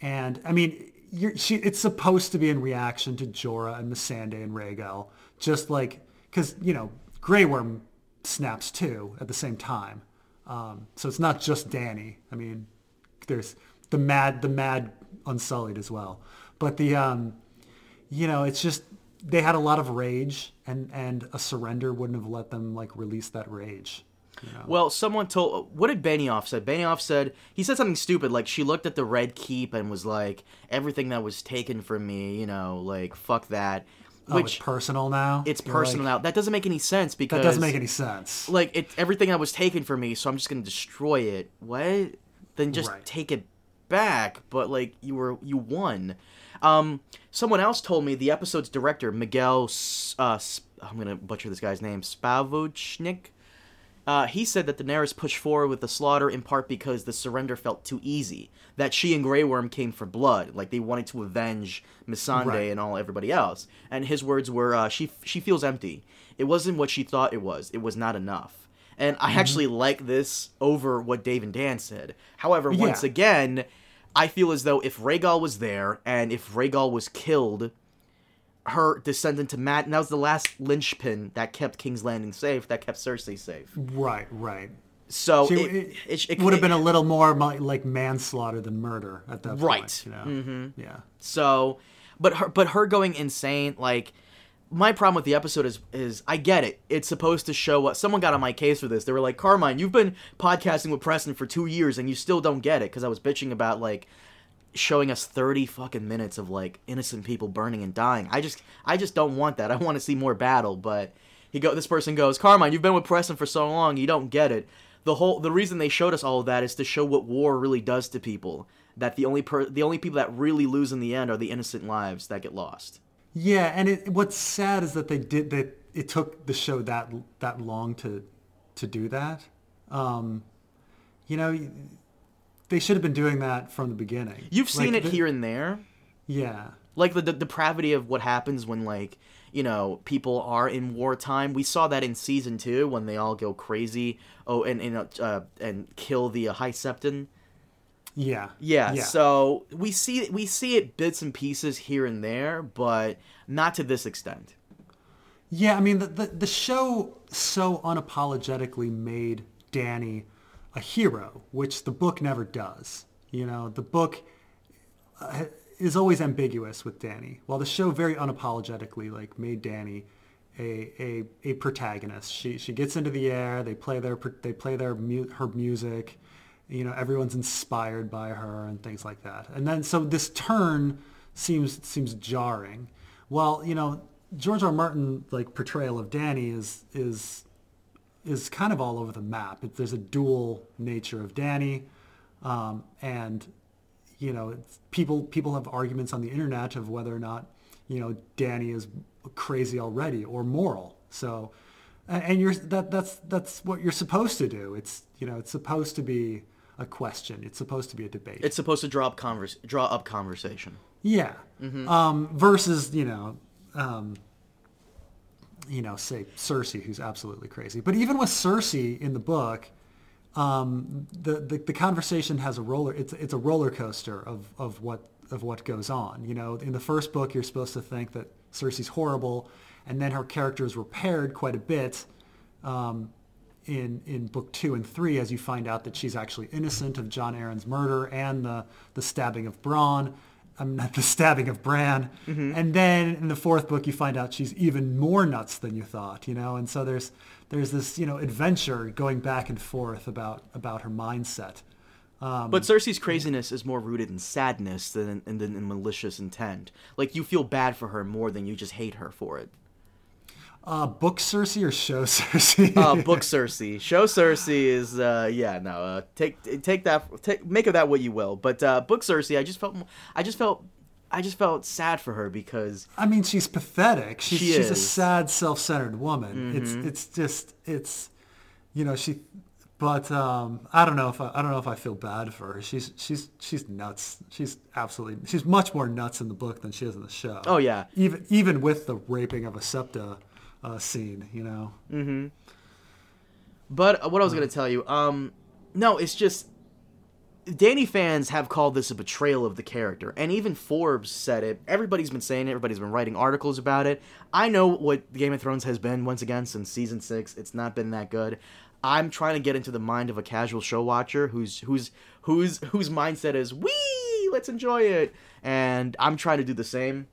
And I mean, she, it's supposed to be in reaction to Jorah and Missandei and Rhaegal, just like because you know Grey Worm snaps too at the same time. Um, so it's not just Dany. I mean, there's the mad, the mad Unsullied as well. But the, um, you know, it's just they had a lot of rage, and and a surrender wouldn't have let them like release that rage. You know? Well, someone told. What did Benioff said? Benioff said he said something stupid. Like she looked at the red keep and was like, "Everything that was taken from me, you know, like fuck that." Oh, it's Which personal now. it's You're personal like, now. That doesn't make any sense because That doesn't make any sense. like it everything that was taken from me, so I'm just gonna destroy it. What? Then just Right. take it back. But like you were you won. Um, someone else told me the episode's director Miguel. S- Uh, S- I'm gonna butcher this guy's name. Spavochnik. Uh, he said that Daenerys pushed forward with the slaughter in part because the surrender felt too easy. That she and Grey Worm came for blood, like they wanted to avenge Missandei Right. and all everybody else. And his words were, uh, "She she feels empty. It wasn't what she thought it was. It was not enough." And I actually like this over what Dave and Dan said. However, once again, I feel as though if Rhaegal was there and if Rhaegal was killed, her descendant to Matt, and that was the last linchpin that kept King's Landing safe, that kept Cersei safe. Right, right. So She- it, it, it, it- would have been a little more like manslaughter than murder at that Right. point. You know? mm-hmm. Yeah. So, but her, but her going insane, like my problem with the episode is, is I get it. It's supposed to show what someone got on my case for this. They were like, Carmine, you've been podcasting with Preston for two years and you still don't get it because I was bitching about like showing us 30 fucking minutes of like innocent people burning and dying. I just, I just don't want that. I want to see more battle. But he go, this person goes, Carmine, you've been with Preston for so long, you don't get it. The whole, the reason they showed us all of that is to show what war really does to people. That the only per, the only people that really lose in the end are the innocent lives that get lost. Yeah, and it, what's sad is that they did that. It took the show that that long to to do that. Um, you know, they should have been doing that from the beginning. You've seen Like, it the- here and there, Yeah. like the, the depravity of what happens when like you know people are in wartime. We saw that in season two when they all go crazy. Oh, and and uh, and kill the uh, High Septon. Yeah. Yeah, so we see we see it bits and pieces here and there, but not to this extent. Yeah, I mean, the, the, the show so unapologetically made Dany a hero, which the book never does. You know, the book uh, is always ambiguous with Dany, while the show very unapologetically like made Dany a, a, a protagonist. She she gets into the air. They play their they play their her music. You know, everyone's inspired by her and things like that. And then so this turn seems seems jarring. Well, you know, George R. R. Martin like portrayal of Dany is is is kind of all over the map. It, there's a dual nature of Dany, um, and you know, people people have arguments on the internet of whether or not you know Dany is crazy already or moral. So, and you're that that's that's what you're supposed to do. It's you know it's supposed to be a question. It's supposed to be a debate. It's supposed to draw up converse, draw up conversation. Yeah. Um, versus, you know, um, you know, say Cersei, who's absolutely crazy. But even with Cersei in the book, um, the, the the conversation has a roller. It's it's a roller coaster of of what of what goes on. You know, in the first book, you're supposed to think that Cersei's horrible, and then her character is repaired quite a bit. Um, in, in book two and three, as you find out that she's actually innocent of Jon Arryn's murder and the, the stabbing of Braun, um, not the stabbing of Bran. And then in the fourth book, you find out she's even more nuts than you thought, you know? And so there's, there's this, you know, adventure going back and forth about, about her mindset. Um, But Cersei's craziness is more rooted in sadness than in, than in malicious intent. Like you feel bad for her more than you just hate her for it. Uh, book Cersei or show Cersei? Uh, book Cersei, show Cersei is uh, yeah no uh, take take that take make of that what you will. But uh, book Cersei, I just felt I just felt I just felt sad for her because I mean, she's pathetic. She's, She she's a. Mm-hmm. sad, self-centered woman. It's it's just it's you know she, but um, I don't know if I, I don't know if I feel bad for her. She's she's she's nuts. She's absolutely she's much more nuts in the book than she is in the show. Oh, yeah. even even with the raping of a septa uh, scene, you know. But uh, what I was gonna tell you, um, no, it's just Dany fans have called this a betrayal of the character, and even Forbes said it. Everybody's been saying it. Everybody's been writing articles about it. I know what Game of Thrones has been once again since season six. It's not been that good. I'm trying to get into the mind of a casual show watcher who's who's whose whose mindset is wee, let's enjoy it, and I'm trying to do the same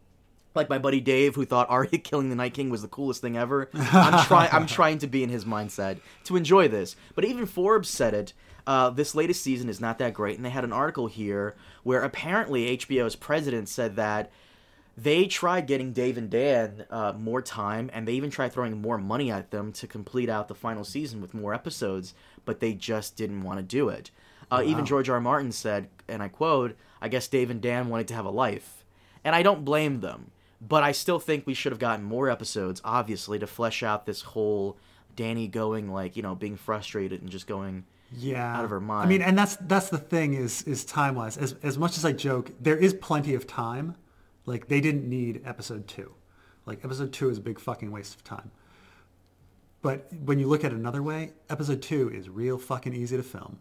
like my buddy Dave, who thought Arya killing the Night King was the coolest thing ever. I'm trying. I'm trying to be in his mindset to enjoy this. But even Forbes said it. Uh, this latest season is not that great, and they had an article here where apparently HBO's president said that they tried getting Dave and Dan uh, more time, and they even tried throwing more money at them to complete out the final season with more episodes, but they just didn't want to do it. Uh, Even George R. R. Martin said, and I quote, "I guess Dave and Dan wanted to have a life," and I don't blame them. But I still think we should have gotten more episodes, obviously, to flesh out this whole Dany going like you know being frustrated and just going. yeah out of her mind. I mean, and that's that's the thing is is time wise. As as much as I joke, there is plenty of time. Like they didn't need episode two. Like episode two is a big fucking waste of time. But when you look at it another way, episode two is real fucking easy to film.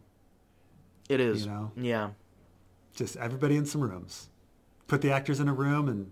It is, You know? yeah. Just everybody in some rooms, put the actors in a room and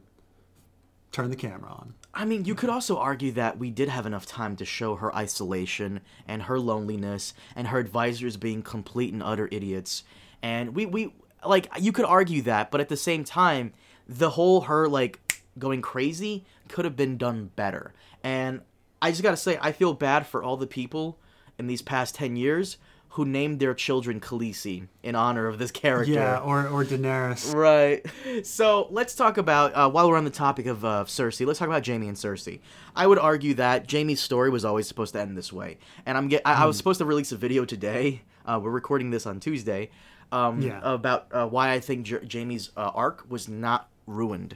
turn the camera on. I mean, you could also argue that we did have enough time to show her isolation and her loneliness and her advisors being complete and utter idiots. And we, we like, you could argue that, but at the same time, the whole her, like, going crazy could have been done better. And I just gotta say, I feel bad for all the people in these past 10 years who named their children Khaleesi in honor of this character. Yeah, or or Daenerys. Right. So let's talk about uh, while we're on the topic of uh, Cersei. Let's talk about Jaime and Cersei. I would argue that Jaime's story was always supposed to end this way, and I'm get. I, I was supposed to release a video today. Uh, we're recording this on Tuesday. Um, Yeah. About uh, why I think J- Jaime's uh, arc was not ruined.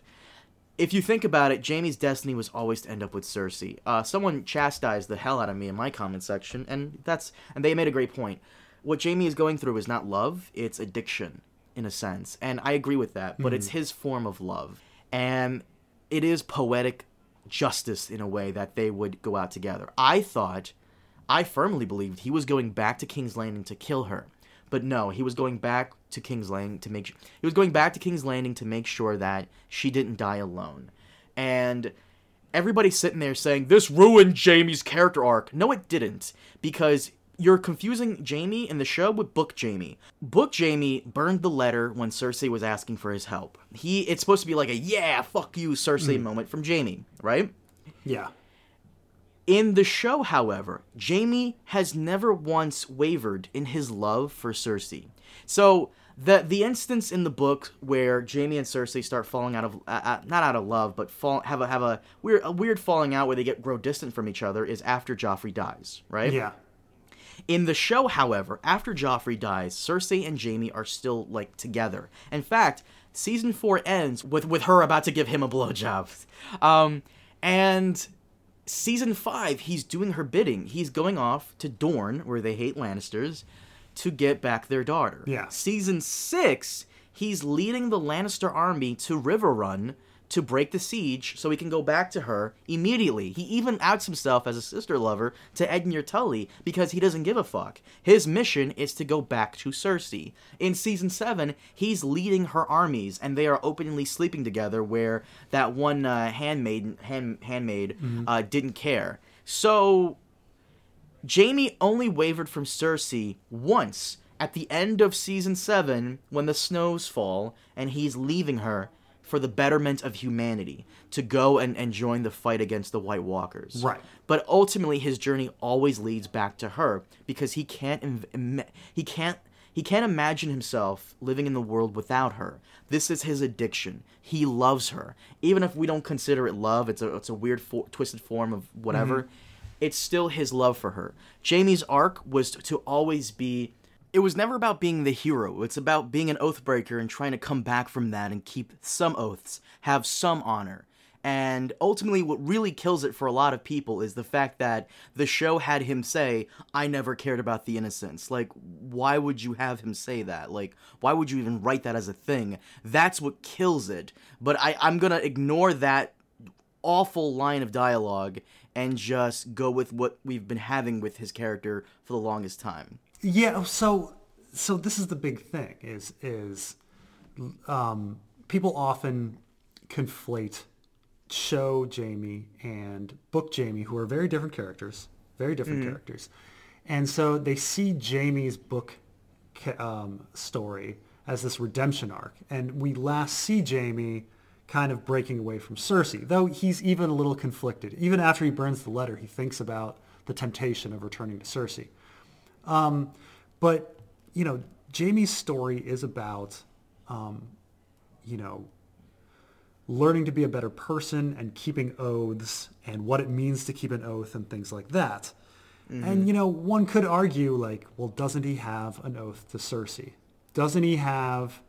If you think about it, Jaime's destiny was always to end up with Cersei. Uh, someone chastised the hell out of me in my comment section, and that's and they made a great point. What Jaime is going through is not love; it's addiction, in a sense, and I agree with that. But it's his form of love, and it is poetic justice in a way that they would go out together. I thought, I firmly believed he was going back to King's Landing to kill her. But no, he was going back to King's Landing to make he was going back to King's Landing to make sure that she didn't die alone. And everybody's sitting there saying this ruined Jaime's character arc. No, it didn't because you're confusing Jaime in the show with Book Jaime. Book Jaime burned the letter when Cersei was asking for his help. He it's supposed to be like a yeah, fuck you Cersei mm-hmm. moment from Jaime, right? Yeah. In the show, however, Jaime has never once wavered in his love for Cersei. So the the instance in the book where Jaime and Cersei start falling out of uh, uh, not out of love, but fall have a have a weird a weird falling out where they get grow distant from each other is after Joffrey dies, right? Yeah. In the show, however, after Joffrey dies, Cersei and Jaime are still like together. In fact, season four ends with with her about to give him a blowjob, um, and season five he's doing her bidding. He's going off to Dorne, where they hate Lannisters, to get back their daughter. Yeah. Season six, he's leading the Lannister army to Riverrun to break the siege so he can go back to her immediately. He even outs himself as a sister lover to Edmure Tully because he doesn't give a fuck. His mission is to go back to Cersei. In season 7, he's leading her armies and they are openly sleeping together where that one uh, handmaid hand, handmaid uh, didn't care. So Jaime only wavered from Cersei once at the end of season 7 when the snows fall and he's leaving her for the betterment of humanity to go and, and join the fight against the White Walkers. Right. But ultimately his journey always leads back to her because he can't Im- Im- he can't he can't imagine himself living in the world without her. This is his addiction. He loves her. Even if we don't consider it love, it's a it's a weird fo- twisted form of whatever. Mm-hmm. It's still his love for her. Jaime's arc was to, to always be it was never about being the hero. It's about being an oathbreaker and trying to come back from that and keep some oaths, have some honor. And ultimately, what really kills it for a lot of people is the fact that the show had him say, I never cared about the innocents. Like, why would you have him say that? Like, why would you even write that as a thing? That's what kills it. But I, I'm gonna ignore that awful line of dialogue and just go with what we've been having with his character for the longest time. Yeah, so so this is the big thing is is um, people often conflate show Jaime and book Jaime, who are very different characters, very different characters, and so they see Jaime's book um, story as this redemption arc, and we last see Jaime kind of breaking away from Cersei, though he's even a little conflicted. Even after he burns the letter, he thinks about the temptation of returning to Cersei. Um, but you know, Jaime's story is about, um, you know, learning to be a better person and keeping oaths and what it means to keep an oath and things like that. And you know, one could argue like, well, doesn't he have an oath to Cersei? Doesn't he have,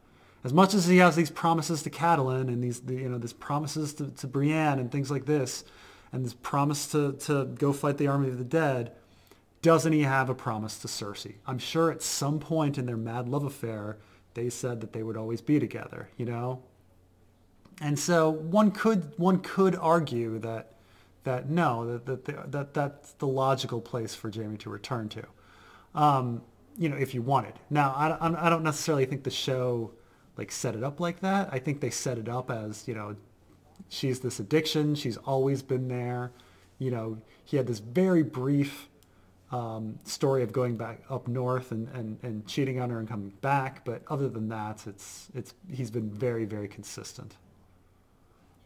as much as he has these promises to Catelyn and these, you know, these promises to, to Brienne and things like this, and this promise to, to go fight the army of the dead, doesn't he have a promise to Cersei? I'm sure at some point in their mad love affair, they said that they would always be together, you know? And so one could one could argue that that no, that that, that that's the logical place for Jaime to return to, um, you know, if you wanted. Now, I, I don't necessarily think the show like set it up like that. I think they set it up as you know, she's this addiction. She's always been there. You know, he had this very brief um, story of going back up north and, and, and cheating on her and coming back. But other than that, it's it's he's been very very consistent.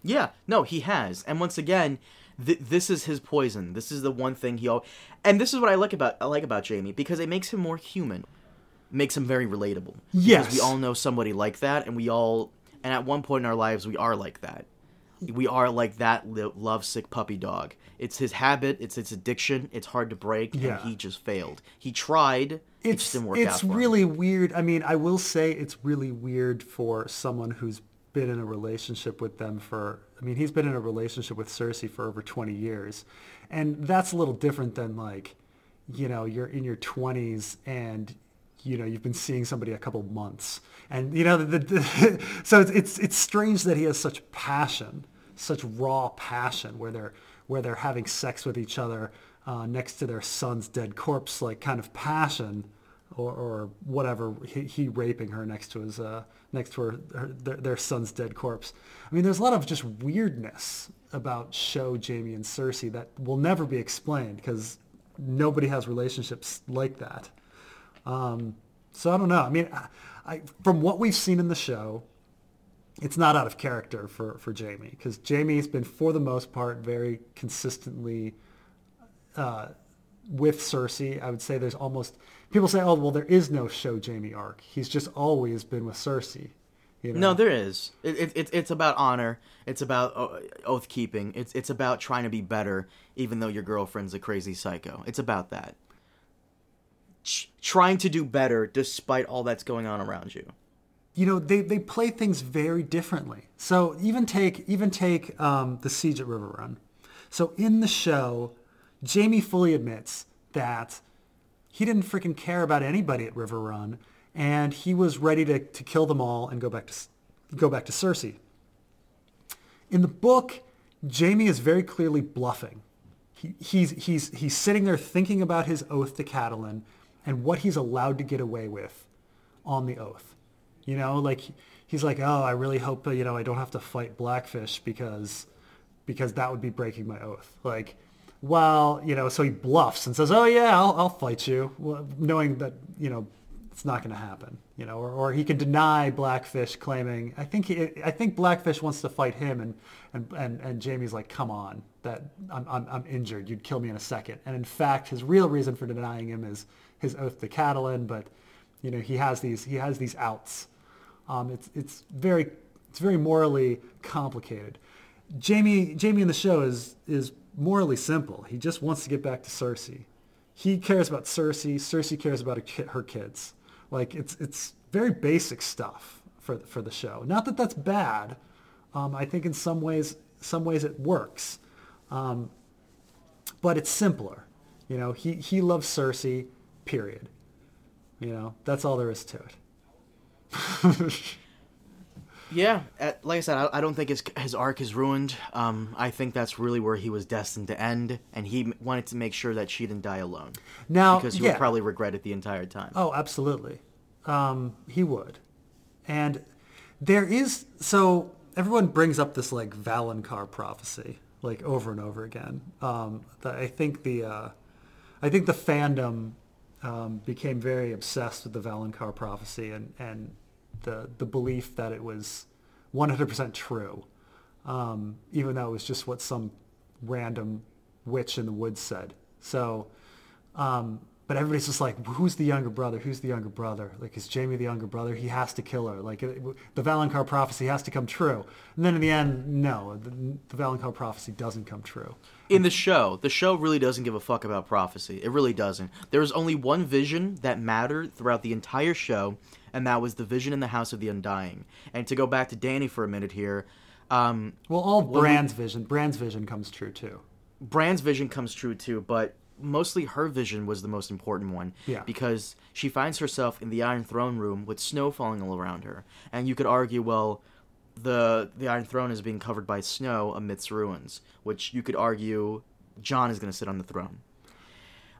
Yeah, no, he has. And once again, th- this is his poison. This is the one thing he all And this is what I like about I like about Jaime because it makes him more human. Makes him very relatable. Yes. Because we all know somebody like that and we all and at one point in our lives we are like that. We are like that lovesick puppy dog. It's his habit, it's its addiction, it's hard to break Yeah. and he just failed. He tried, it just it's didn't work out it's for him. really weird. I mean, I will say it's really weird for someone who's been in a relationship with them for. I mean, he's been in a relationship with Cersei for over twenty years, and that's a little different than like, you know, you're in your twenties and you know you've been seeing somebody a couple months, and you know the, the, so it's, it's it's strange that he has such passion such raw passion where they're where they're having sex with each other uh, next to their son's dead corpse, like kind of passion, or, or whatever. He, he, raping her next to his uh, next to her, her their, their, son's dead corpse. I mean, there's a lot of just weirdness about show Jaime and Cersei that will never be explained because nobody has relationships like that. Um, so I don't know. I mean, I, I, from what we've seen in the show, it's not out of character for, for Jaime because Jaime's been, for the most part, very consistently uh, with Cersei. I would say there's almost people say, oh well, there is no show Jaime arc. He's just always been with Cersei. You know? No, there is. It, it, it's about honor. It's about uh, oath keeping. It's it's about trying to be better, even though your girlfriend's a crazy psycho. It's about that. Trying to do better despite all that's going on around you. You know they, they play things very differently. So even take even take um, the siege at riverrun. So in the show jaime fully admits that he didn't freaking care about anybody at riverrun and he was ready to, to kill them all and go back to go back to cersei. In the book jaime is very clearly bluffing. He, he's, he's, he's sitting there thinking about his oath to Catelyn and what he's allowed to get away with on the oath you know, like he's like, oh, I really hope you know I don't have to fight Blackfish because because that would be breaking my oath. Like, well, you know, so he bluffs and says, oh yeah, I'll, I'll fight you, well, knowing that you know it's not going to happen. You know, or, or he can deny Blackfish claiming. I think he, I think Blackfish wants to fight him, and and and, and Jaime's like, come on, that I'm, I'm I'm injured. You'd kill me in a second. And in fact, his real reason for denying him is his oath to Catelyn, but you know, he has these he has these outs. Um, it's it's very it's very morally complicated. Jamie Jaime in the show is is morally simple. He just wants to get back to Cersei. He cares about Cersei. Cersei cares about her kids. Like it's it's very basic stuff for for the show. Not that that's bad. Um, I think in some ways some ways it works, um, but it's simpler. You know, he he loves Cersei. Period. You know, that's all there is to it. yeah, like I said, I, I, don't think his his arc is ruined. Um, I think that's really where he was destined to end, and he wanted to make sure that she didn't die alone. Now, because he yeah. would probably regret it the entire time. Oh, absolutely, um, he would. And there is so everyone brings up this like Valonqar prophecy like over and over again. Um, I think the uh, I think the fandom um, became very obsessed with the Valonqar prophecy and, and the, the belief that it was 100% true, um, even though it was just what some random witch in the woods said. So, um, but everybody's just like, who's the younger brother? Who's the younger brother? Like, is Jaime the younger brother? He has to kill her. Like, it, the Valonqar prophecy has to come true. And then in the end, no, the, the Valonqar prophecy doesn't come true in the show, the show really doesn't give a fuck about prophecy. It really doesn't. There was only one vision that mattered throughout the entire show, and that was the vision in the House of the Undying. And to go back to Dany for a minute here, um, well, all Bran's we, vision, Bran's vision comes true too. Bran's vision comes true too, but mostly her vision was the most important one. Yeah. Because she finds herself in the Iron Throne room with snow falling all around her, and you could argue, well, the the Iron Throne is being covered by snow amidst ruins, which you could argue Jon is going to sit on the throne.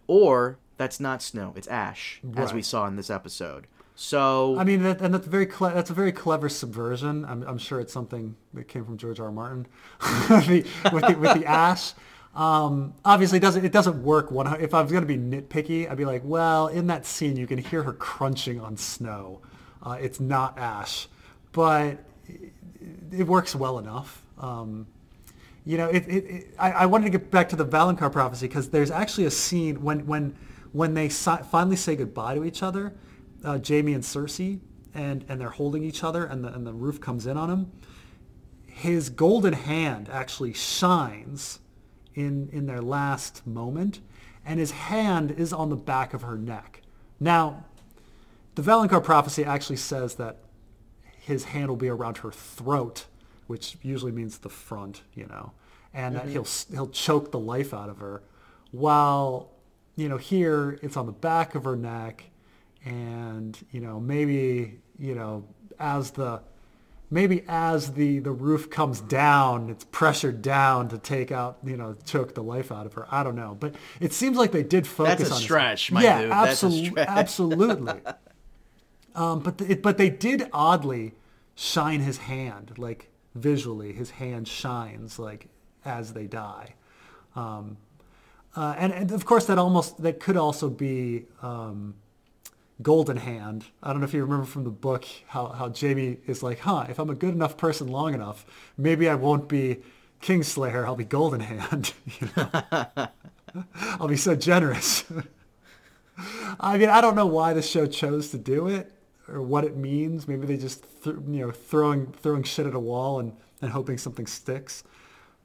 Or that's not snow; it's ash, right. as we saw in this episode. So I mean, that, and that's very cle- that's a very clever subversion. I'm, I'm sure it's something that came from George R. R. Martin the, with, the, with the ash. Um, obviously, it doesn't it doesn't work. One, if I was going to be nitpicky, I'd be like, well, in that scene, you can hear her crunching on snow. Uh, it's not ash, but it works well enough. Um, you know, it, it, it, I, I, wanted to get back to the Valonqar prophecy because there's actually a scene when when when they si- finally say goodbye to each other, uh, Jaime and Cersei, and and they're holding each other, and the and the roof comes in on him. His golden hand actually shines in in their last moment, and his hand is on the back of her neck. Now, the Valonqar prophecy actually says that his hand will be around her throat, which usually means the front, you know, and mm-hmm. that he'll he'll choke the life out of her. While you know here it's on the back of her neck, and you know maybe you know as the maybe as the the roof comes down, it's pressured down to take out, you know, choke the life out of her. I don't know, but it seems like they did focus That's a on stretch, my yeah, dude. That's a absolutely, um, but the, it, but they did oddly shine his hand, like visually, his hand shines like as they die. Um, uh, and, and of course, that almost that could also be um, Golden Hand. I don't know if you remember from the book how, how Jaime is like, huh, if I'm a good enough person long enough, maybe I won't be Kingslayer, I'll be Golden Hand. you know? I'll be so generous. I mean, I don't know why the show chose to do it or what it means. Maybe they just, th- you know, throwing throwing shit at a wall and, and hoping something sticks.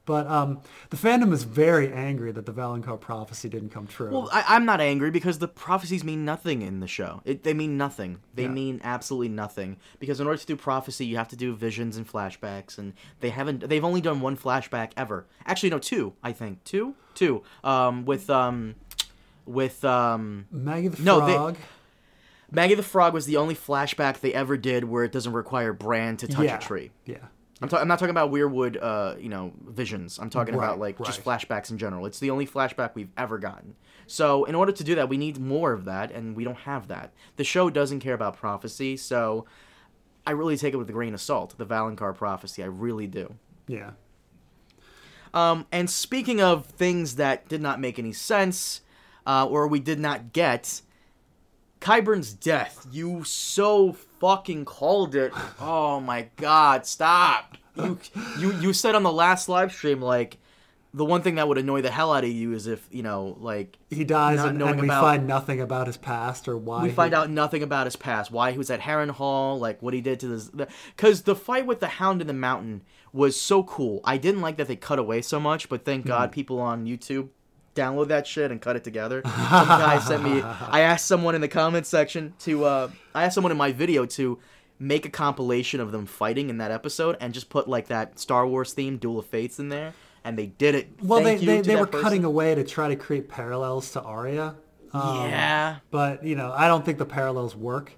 But um, the fandom is very angry that the Valonqar prophecy didn't come true. Well, I, I'm not angry because the prophecies mean nothing in the show. It, they mean nothing. They Yeah. mean absolutely nothing. Because in order to do prophecy, you have to do visions and flashbacks, and they haven't. They've only done one flashback ever. Actually, no, two. I think two, two. Um, with um, with um, Maggie the No, they- Frog. Maggie the Frog was the only flashback they ever did where it doesn't require Bran to touch yeah. a tree. Yeah. I'm, ta- I'm not talking about Weirwood, uh, you know, visions. I'm talking about Right, like just flashbacks in general. It's the only flashback we've ever gotten. So in order to do that, we need more of that, and we don't have that. The show doesn't care about prophecy, so I really take it with a grain of salt. The Valonqar prophecy, I really do. Yeah. Um, and speaking of things that did not make any sense, uh, or we did not get, Qyburn's death. You so fucking called it. Oh my god, stop. You you you said on the last live stream like the one thing that would annoy the hell out of you is if, you know, like He dies and, knowing and we about- find nothing about his past or why we he- find out nothing about his past, why he was at Harrenhal, like what he did to this. Because the fight with the Hound in the Mountain was so cool. I didn't like that they cut away so much, but thank hmm. God people on YouTube download that shit and cut it together. Some guy sent me. I asked someone in the comments section to. Uh, I asked someone in my video to make a compilation of them fighting in that episode and just put like that Star Wars theme, Duel of Fates, in there, and they did it. Well, Thank they, they, they were person. cutting away to try to create parallels to Arya. Um, Yeah. But, you know, I don't think the parallels work.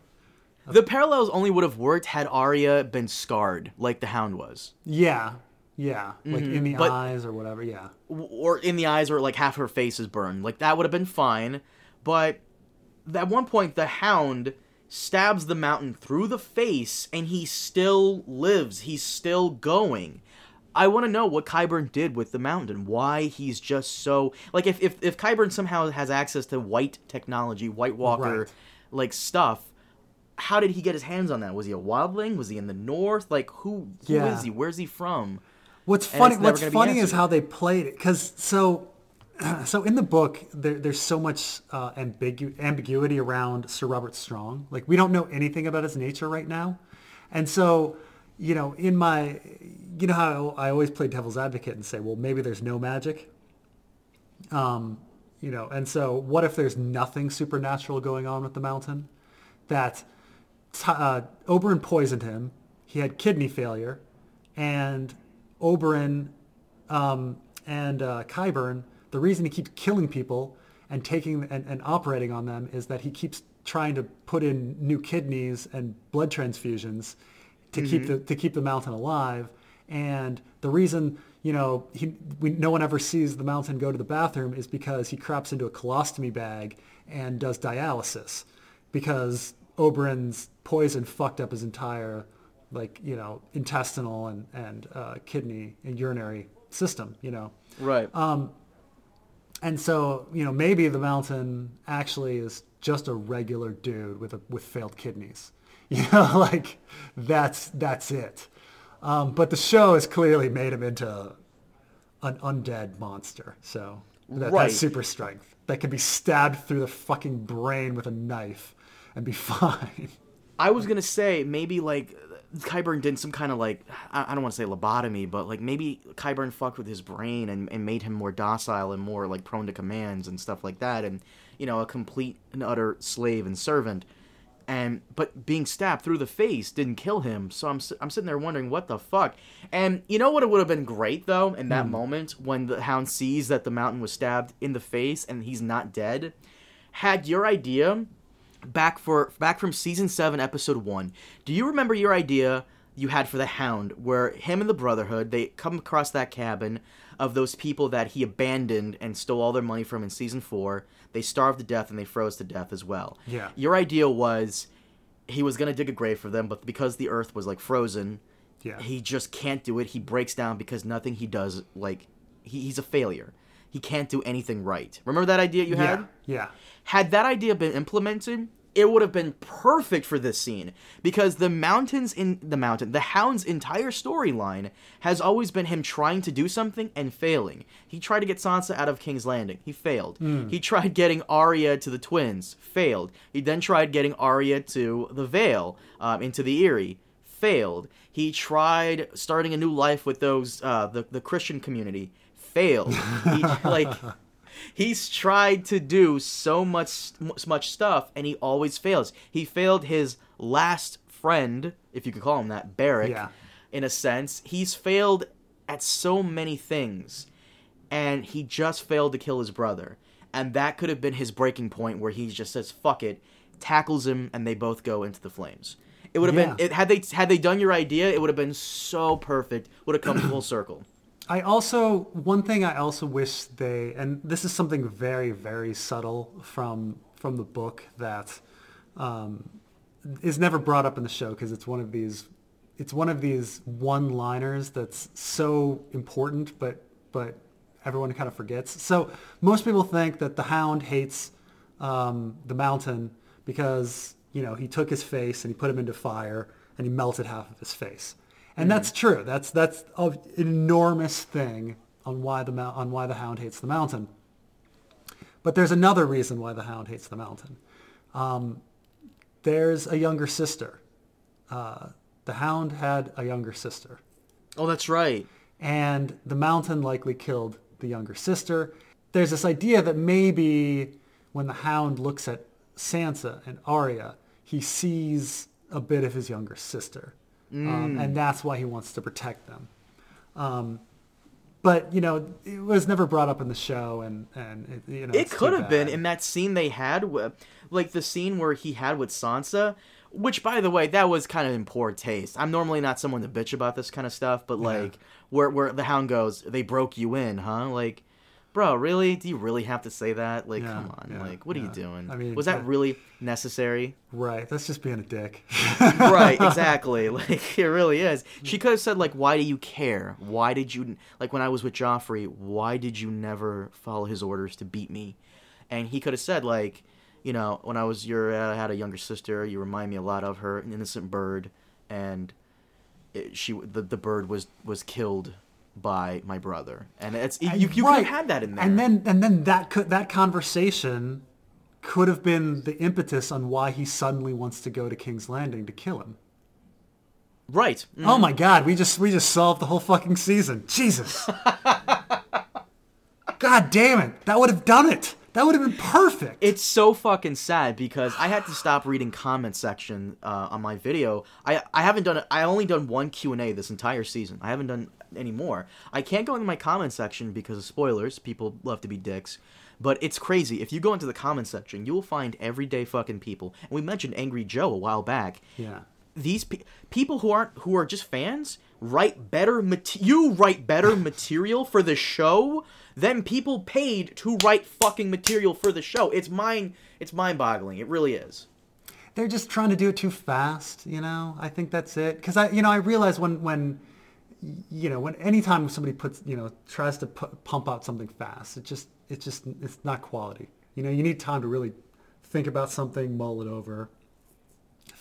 The parallels only would have worked had Arya been scarred like the Hound was, Yeah. Yeah. Like in the Mm-hmm. but- eyes or whatever. Yeah. Or in the eyes, or like half her face is burned. Like that would have been fine. But at one point, the Hound stabs the mountain through the face, and he still lives. He's still going. I want to know what Qyburn did with the mountain. Why he's just so like if if if Qyburn somehow has access to white technology, White Walker, Right. like stuff. How did he get his hands on that? Was he a wildling? Was he in the north? Like who? Who is Yeah. he? Where's he from? What's funny? What's funny is how they played it. Because so, so in the book, there, there's so much uh, ambigu- ambiguity around Sir Robert Strong. Like we don't know anything about his nature right now, and so you know, in my, you know how I always play devil's advocate and say, well, maybe there's no magic. Um, you know, and so what if there's nothing supernatural going on with the mountain? That uh, Oberyn poisoned him. He had kidney failure, and Oberyn um, and uh, Qyburn, the reason he keeps killing people and taking and, and operating on them is that he keeps trying to put in new kidneys and blood transfusions to keep the to keep the mountain alive. And the reason you know he we, no one ever sees the mountain go to the bathroom is because he craps into a colostomy bag and does dialysis because Oberyn's poison fucked up his entire like you know intestinal and and uh, kidney and urinary system you know Right. Um and so you know maybe the mountain actually is just a regular dude with a with failed kidneys you know like that's that's it um, but the show has clearly made him into an undead monster so that Right. has super strength that can be stabbed through the fucking brain with a knife and be fine I was gonna say maybe like Qyburn did some kind of like I, don't want to say lobotomy, but like maybe Qyburn fucked with his brain and, and made him more docile and more like prone to commands and stuff like that, and you know a complete and utter slave and servant. And but being stabbed through the face didn't kill him, so I'm I'm sitting there wondering what the fuck. And you know what? It would have been great though in that hmm. moment when the Hound sees that the Mountain was stabbed in the face and he's not dead. Had your idea back for back from season 7 episode 1 do you remember your idea you had for the Hound, where him and the Brotherhood they come across that cabin of those people that he abandoned and stole all their money from in season four. They starved to death and they froze to death as well. Yeah. Your idea was he was gonna dig a grave for them, but because the earth was like frozen, Yeah. he just can't do it. He breaks down because nothing he does like he, he's a failure. He can't do anything right. Remember that idea you had? yeah. Yeah. Had that idea been implemented, it would have been perfect for this scene because the mountains in the mountain, the Hound's entire storyline has always been him trying to do something and failing. He tried to get Sansa out of King's Landing, he failed. He tried getting Arya to the twins, failed. He then tried getting Arya to the Vale, um, into the Eyrie, failed. He tried starting a new life with those uh, the the Christian community, failed. He, like he's tried to do so much much stuff and he always fails. He failed his last friend, if you could call him that, Beric, Yeah. in a sense. He's failed at so many things and he just failed to kill his brother. And that could have been his breaking point where he just says fuck it, tackles him and they both go into the flames. It would have Yeah. been it, had they had they done your idea, it would have been so perfect. Would have come full circle. I also one thing I also wish they and this is something very very subtle from from the book that um, is never brought up in the show because it's one of these it's one of these one liners that's so important but but everyone kind of forgets. So most people think that the Hound hates um, the Mountain because you know he took his face and he put him into fire and he melted half of his face. And that's true. That's that's an enormous thing on why the on why the Hound hates the Mountain. But there's another reason why the Hound hates the Mountain. Um, there's a younger sister. Uh, the Hound had a younger sister Oh, that's right. and the mountain likely killed the younger sister. There's this idea that maybe when the hound looks at Sansa and Arya, he sees a bit of his younger sister, um, and that's why he wants to protect them. Um, but you know, it was never brought up in the show, and and it, you know, It could have been in that scene they had, wi- like the scene where he had with Sansa. Which, by the way, that was kind of in poor taste. I'm normally not someone to bitch about this kind of stuff, but like, where where the Hound goes, they broke you in, huh? Like, bro, really? Do you really have to say that? Like, Yeah, come on, yeah, like, what are you doing? I mean, was that uh, really necessary? right. That's just being a dick. right, exactly. Like it really is. She could have said like, "Why do you care? Why did you like when I was with Joffrey? Why did you never follow his orders to beat me?" And he could have said like, you know, when I was your, uh, I had a younger sister. You remind me a lot of her, an innocent bird, and it, she the the bird was was killed by my brother. And it's you you could have had that in there. And then and then that could that conversation could have been the impetus on why he suddenly wants to go to King's Landing to kill him. right. Mm. Oh my god, we just we just solved the whole fucking season. Jesus. god damn it. That would have done it. That would have been perfect. It's so fucking sad because I had to stop reading comment section uh, on my video. I I haven't done it. I only done one Q and A this entire season. I haven't done any more. I can't go into my comment section because of spoilers. People love to be dicks. But it's crazy. If you go into the comment section, you will find everyday fucking people. And we mentioned Angry Joe a while back. yeah. These pe- people who aren't who are just fans write better mat- you write better material for the show than people paid to write fucking material for the show. It's mind it's mind-boggling. It really is. they're just trying to do it too fast you know i think that's it because i you know i realize when when you know when anytime somebody puts you know tries to pu- pump out something fast it just it just it's not quality you know you need time to really think about something mull it over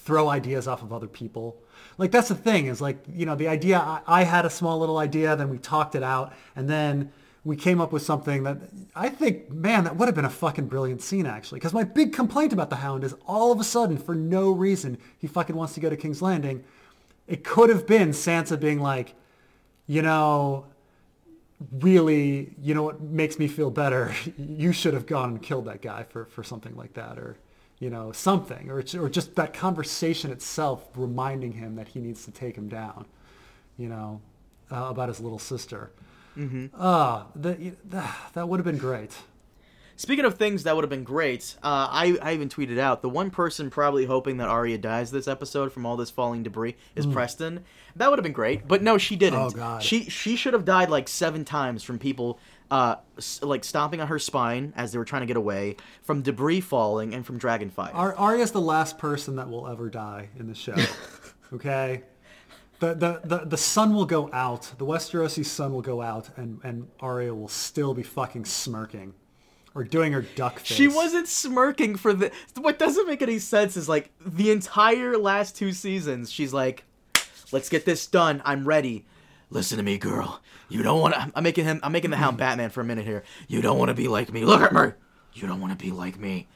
throw ideas off of other people like that's the thing is like you know the idea I, I had a small little idea then we talked it out and then we came up with something that I think, man, that would have been a fucking brilliant scene actually. Because my big complaint about the Hound is all of a sudden, for no reason, he fucking wants to go to King's Landing. It could have been Sansa being like, you know, really, you know what makes me feel better? You should have gone and killed that guy for, for something like that, or you know, something, or or just that conversation itself reminding him that he needs to take him down, you know, uh, about his little sister. Ah, that that would have been great. Speaking of things that would have been great, uh, I, I even tweeted out the one person probably hoping that Arya dies this episode from all this falling debris is Preston. That would have been great, but no, she didn't. Oh, God. She she should have died like seven times from people uh like stomping on her spine as they were trying to get away, from debris falling, and from dragon fire. Ar- Arya's the last person that will ever die in the show. okay? The, the, the, the sun will go out. The Westerosi sun will go out, and, and Arya will still be fucking smirking. Or doing her duck face. She wasn't smirking for the. What doesn't make any sense is like the entire last two seasons. She's like, "Let's get this done. I'm ready. Listen to me, girl. You don't want to. I'm making him. I'm making the Hound Batman for a minute here. You don't want to be like me. Look at me. You don't want to be like me."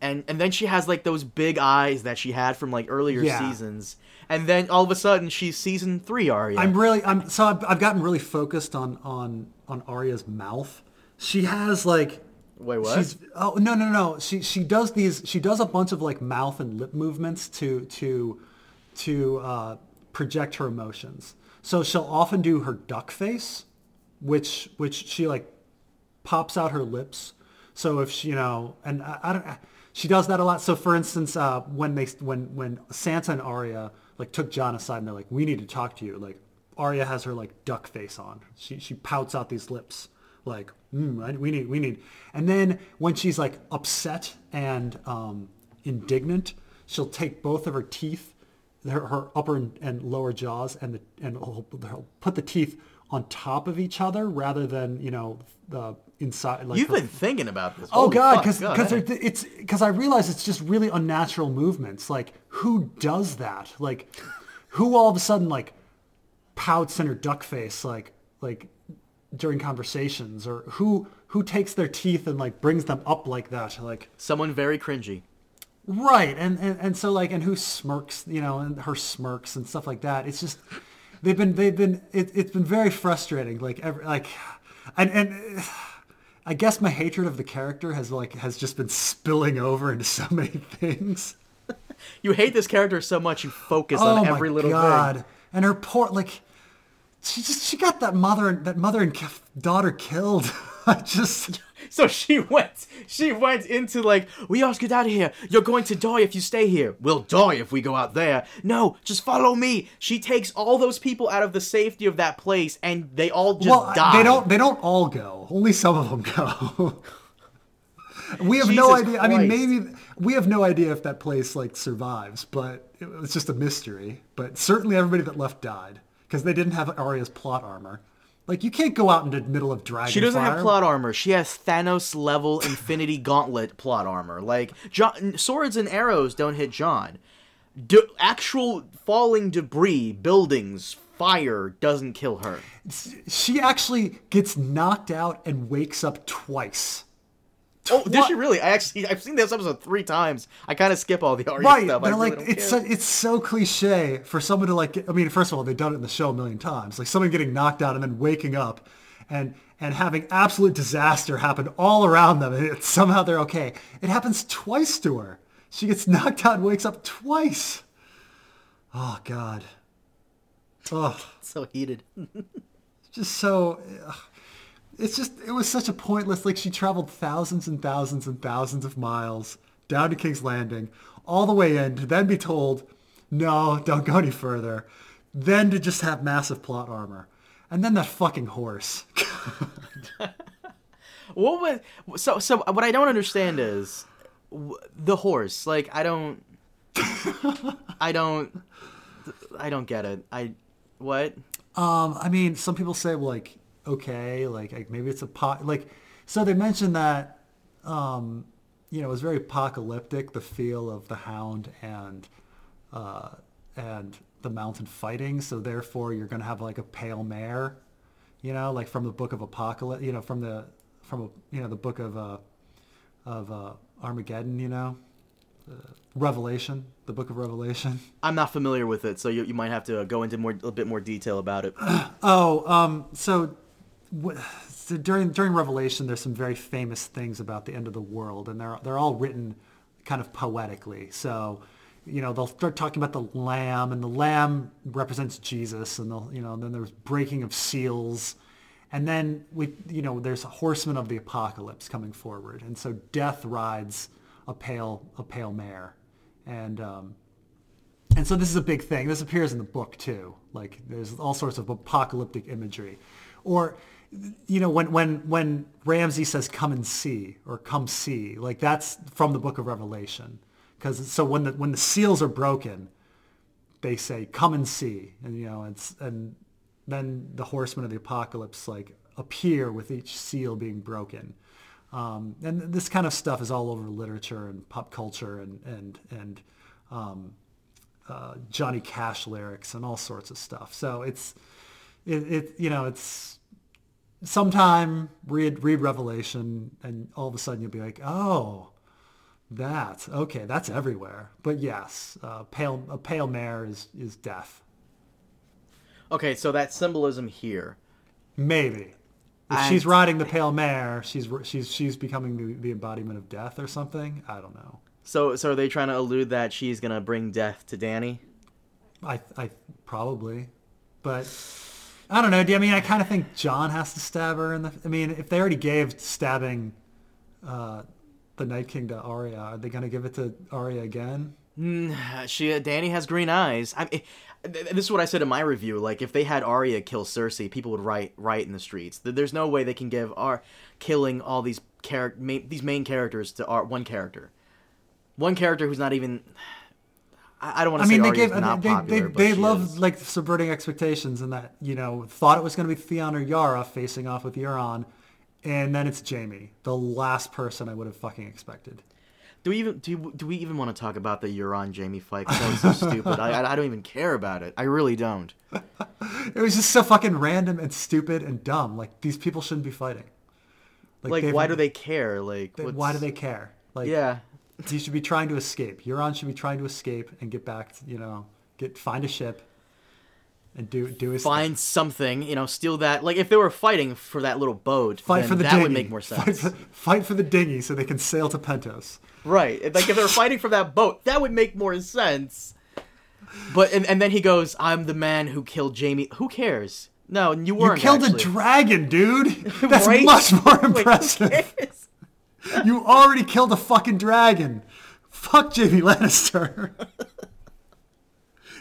And and then she has like those big eyes that she had from like earlier Yeah. seasons. And then all of a sudden she's season three Arya. I'm really I'm so I've, I've gotten really focused on on on Arya's mouth. She has like Wait, what? She's oh no no no. She she does these she does a bunch of like mouth and lip movements to to to uh, project her emotions. So she'll often do her duck face, which which she like pops out her lips. So if she, you know, and I, I don't, she does that a lot. So for instance, uh, when they, when, when Sansa and Arya like took Jon aside and they're like, we need to talk to you. Like Arya has her like duck face on. She, she pouts out these lips like, mm, we need, we need. And then when she's like upset and um, indignant, she'll take both of her teeth, her, her upper and, and lower jaws, and the, and he'll, he'll put the teeth on top of each other rather than you know the inside. Like You've her- been thinking about this. Oh Holy God, because because it's because I realize it's just really unnatural movements. Like who does that? Like who all of a sudden like pouts in her duck face like like during conversations or who who takes their teeth and like brings them up like that like someone very cringy. Right and, and and so like and who smirks you know and her smirks and stuff like that it's just they've been they've been it, it's been very frustrating like every like and and I guess my hatred of the character has like has just been spilling over into so many things. You hate this character so much you focus oh on every my little god! thing. And her poor like she just she got that mother that mother and daughter killed. I just So she went she went into like, we all get out of here. You're going to die if you stay here. We'll die if we go out there. No, just follow me. She takes all those people out of the safety of that place and they all just well die. they don't they don't all go. Only some of them go. we have no Jesus idea. I mean, maybe we have no idea if that place like survives, but it was just a mystery. But certainly everybody that left died because they didn't have Arya's plot armor. Like you can't go out into the middle of dragon. She doesn't have plot armor. She has Thanos level Infinity Gauntlet plot armor. Like Jon, swords and arrows don't hit Jon. Actual falling debris, buildings, fire doesn't kill her. She actually gets knocked out and wakes up twice. Oh, did What? she really? I actually I've seen this episode three times. I kind of skip all the Arya Right, stuff. I really like don't it's so, it's so cliche for someone to like. I mean, first of all, they've done it in the show a million times. Like someone getting knocked out and then waking up, and and having absolute disaster happen all around them, and somehow they're okay. It happens twice to her. She gets knocked out and wakes up twice. Oh God. Oh, so heated. just so. ugh. It's just it was such a pointless. Like she traveled thousands and thousands and thousands of miles down to King's Landing, all the way in to then be told, no, don't go any further. Then to just have massive plot armor, and then that fucking horse. What was so so? What I don't understand is the horse. Like I don't, I don't, I don't get it. I what? Um, I mean, some people say well, like okay, like, like maybe it's a pot. Like so they mentioned that um, you know it was very apocalyptic the feel of the Hound and uh, and the mountain fighting. So therefore, you're gonna have like a pale mare, you know, like from the Book of Apocalypse, you know, from the from a, you know the Book of uh, of uh, Armageddon, you know, uh, Revelation, the Book of Revelation. I'm not familiar with it, so you, you might have to go into more a bit more detail about it. Oh, um, so, so during during Revelation, there's some very famous things about the end of the world, and they're they're all written kind of poetically. So, you know, they'll start talking about the lamb, and the lamb represents Jesus, and they'll you know, then there's breaking of seals, And then we, you know, there's a horseman of the apocalypse coming forward, and so death rides a pale a pale mare, and um, and so this is a big thing. This appears in the book too. Like there's all sorts of apocalyptic imagery, or you know when when when Ramsay says "come and see" or "come see," like that's from the Book of Revelation. Because so when the when the seals are broken, they say "come and see," and you know it's and then the horsemen of the apocalypse like appear with each seal being broken. Um, and this kind of stuff is all over literature and pop culture and and and um, uh, Johnny Cash lyrics and all sorts of stuff. So it's it, it you know it's sometime read read Revelation and all of a sudden you'll be like oh that okay that's everywhere. But yes, uh, pale a pale mare is is death. Okay, so that symbolism here. Maybe. If she's riding the pale mare, she's she's she's becoming the, the embodiment of death or something. I don't know. So, so are they trying to allude that she's gonna bring death to Dany? I I probably, but I don't know. I mean I kind of think Jon has to stab her in the? I mean, if they already gave stabbing uh, the Night King to Arya, are they gonna give it to Arya again? She, Dany has green eyes. I mean, this is what I said in my review. Like, if they had Arya kill Cersei, people would riot, riot in the streets. There's no way they can give Ar killing all these char- main, these main characters to Ar- one character, one character who's not even. I, I don't want I to say mean, they gave not they popular, they, they she love is. like subverting expectations and that you know thought it was going to be Theon or Yara facing off with Euron, and then it's Jaime, the last person I would have fucking expected. Do we even do, do we even want to talk about the Euron Jaime fight? that was so stupid. I, I I don't even care about it. I really don't. It was just so fucking random and stupid and dumb. Like these people shouldn't be fighting. Like, they've- why do they care? Like, Why do they care? Like, Yeah, he should be trying to escape. Euron should be trying to escape and get back. To, you know, get find a ship and do do his find something. You know, steal that. Like, if they were fighting for that little boat, fight then for the that dinghy. would make more Fight sense. for, fight for the dinghy so they can sail to Pentos. Right. Like if they were fighting for that boat, that would make more sense. But and, and then he goes, "I'm the man who killed Jaime." Who cares? No, you weren't. You killed actually. a dragon, dude. That's Right? much more impressive. cares? You already killed a fucking dragon. Fuck Jaime Lannister.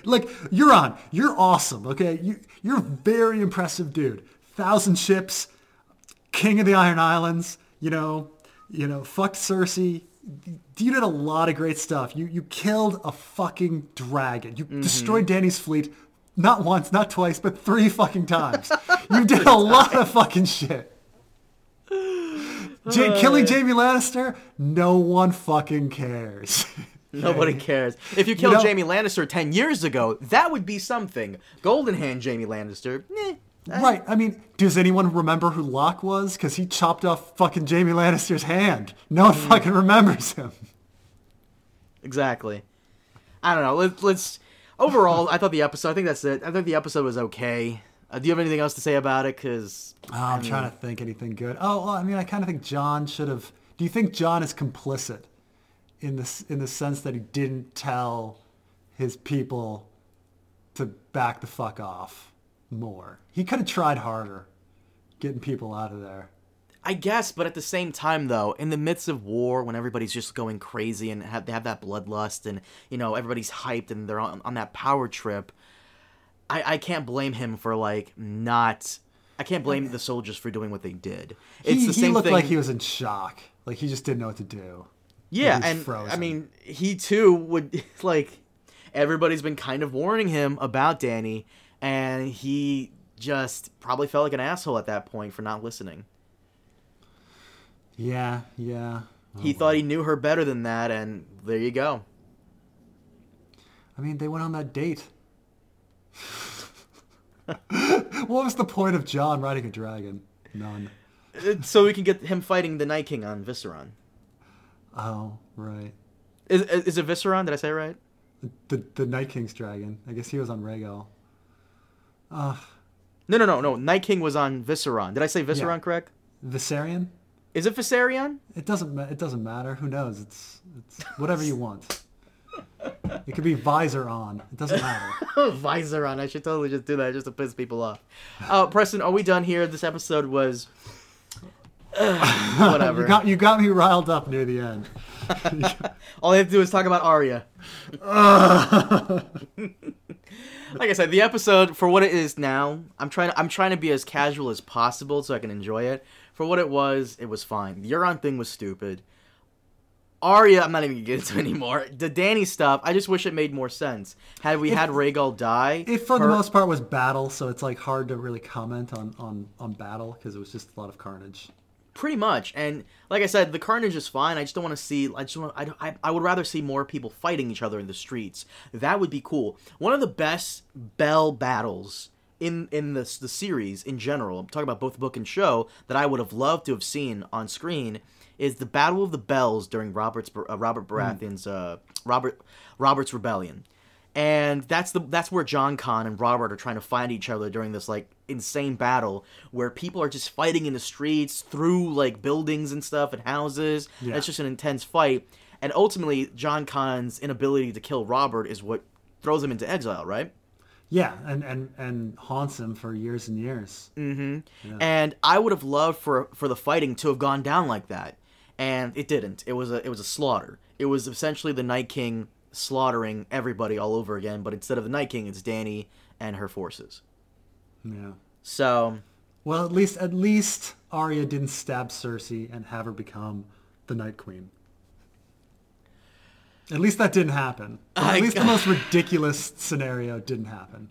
like you're on. you're awesome. Okay, you you're a very impressive dude. Thousand ships, king of the Iron Islands. You know, you know, fucked Cersei. You did a lot of great stuff. You you killed a fucking dragon. You mm-hmm. destroyed Dany's fleet. Not once, not twice, but three fucking times. You did a lot of fucking shit. Killing uh. Jaime Lannister, no one fucking cares. Nobody cares. If you killed know- Jaime Lannister ten years ago, that would be something. Golden Hand Jaime Lannister. Eh. eh. right. I mean, does anyone remember who Locke was? Because he chopped off fucking Jaime Lannister's hand. No one hmm. fucking remembers him. Exactly. I don't know. Let's. let's overall, I thought the episode. I think that's it. I think the episode was okay. Uh, do you have anything else to say about it? Because Oh, I'm trying to think anything good. Oh, well, I mean, I kind of think Jon should have. Do you think Jon is complicit in this in the sense that he didn't tell his people to back the fuck off more? He could have tried harder getting people out of there. I guess, but at the same time, though, in the midst of war, when everybody's just going crazy and have, they have that bloodlust, and you know everybody's hyped and they're on, on that power trip, I, I can't blame him for like not. I can't blame the soldiers for doing what they did. It's he, the he same looked thing. like he was in shock. Like he just didn't know what to do. yeah, and I mean, he too would like. Everybody's been kind of warning him about Dany, and he just probably felt like an asshole at that point for not listening. Yeah, yeah. Oh, he thought he knew her better than that, and there you go. I mean, they went on that date. what was the point of Jon riding a dragon? None. Uh, so we can get him fighting the Night King on Visceron. Oh, right. Is, is it Visceron? Did I say it right? The the Night King's dragon. I guess he was on Rhaegal. Uh, No, no, no, no. Night King was on Visceron. Did I say Visceron Yeah. correct? Viserion? Is it Viserion? It doesn't ma- it doesn't matter. Who knows? It's it's whatever you want. It could be visor on. It doesn't matter. visor on. I should totally just do that just to piss people off. Uh, Preston, are we done here? This episode was. whatever. You got you got me riled up near the end. All they have to do is talk about Arya. like I said, the episode for what it is now, I'm trying. I'm trying to be as casual as possible so I can enjoy it. For what it was, it was fine. The Euron thing was stupid. Arya, I'm not even gonna get into anymore. The Dany stuff, I just wish it made more sense. Had we had Rhaegal die, It for the most part was battle, so it's like hard to really comment on on on battle because it was just a lot of carnage. pretty much. And like I said, the carnage is fine. I just don't want to see. I just want. I, I I would rather see more people fighting each other in the streets. That would be cool. One of the best Bell battles in in the the series in general. I'm talking about both book and show that I would have loved to have seen on screen is the Battle of the Bells during Robert's uh, Robert Baratheon's uh, Robert Robert's rebellion. And that's the that's where Jon Con and Robert are trying to find each other during this like insane battle where people are just fighting in the streets through like buildings and stuff and houses. Yeah. It's just an intense fight. And ultimately Jon Con's inability to kill Robert is what throws him into exile, right? Yeah, and and and haunts him for years and years. And I would have loved for for the fighting to have gone down like that, and it didn't. It was a it was a slaughter. It was essentially the Night King slaughtering everybody all over again, but instead of the Night King, it's Dany and her forces. Yeah. So Well, at least at least Arya didn't stab Cersei and have her become the Night Queen. At least that didn't happen. Or I- at least the most ridiculous scenario didn't happen.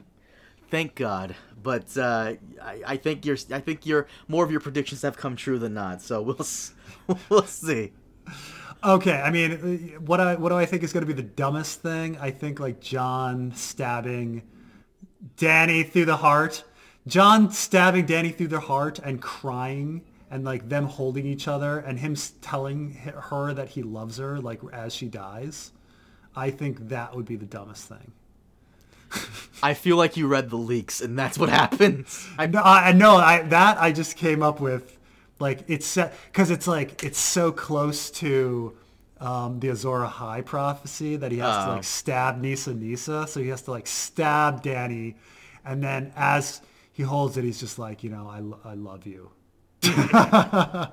Thank God. But uh, I, I think your I think your more of your predictions have come true than not. So we'll we'll see. Okay, I mean, what I what do I think is going to be the dumbest thing? I think like Jon stabbing Dany through the heart. Jon stabbing Dany through the heart and crying and like them holding each other and him telling her that he loves her like as she dies. I think that would be the dumbest thing. I feel like you read the leaks, and that's what happens. I know, I know, I that I just came up with, like it's because it's like it's so close to um, the Azor Ahai prophecy that he has to Oh. like stab Nissa Nissa, so he has to like stab Dany, and then as he holds it, he's just like, you know, I, I love you. All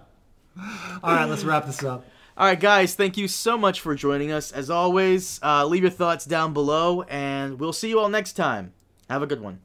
right, let's wrap this up. All right, guys, thank you so much for joining us. As always, uh, leave your thoughts down below, and we'll see you all next time. Have a good one.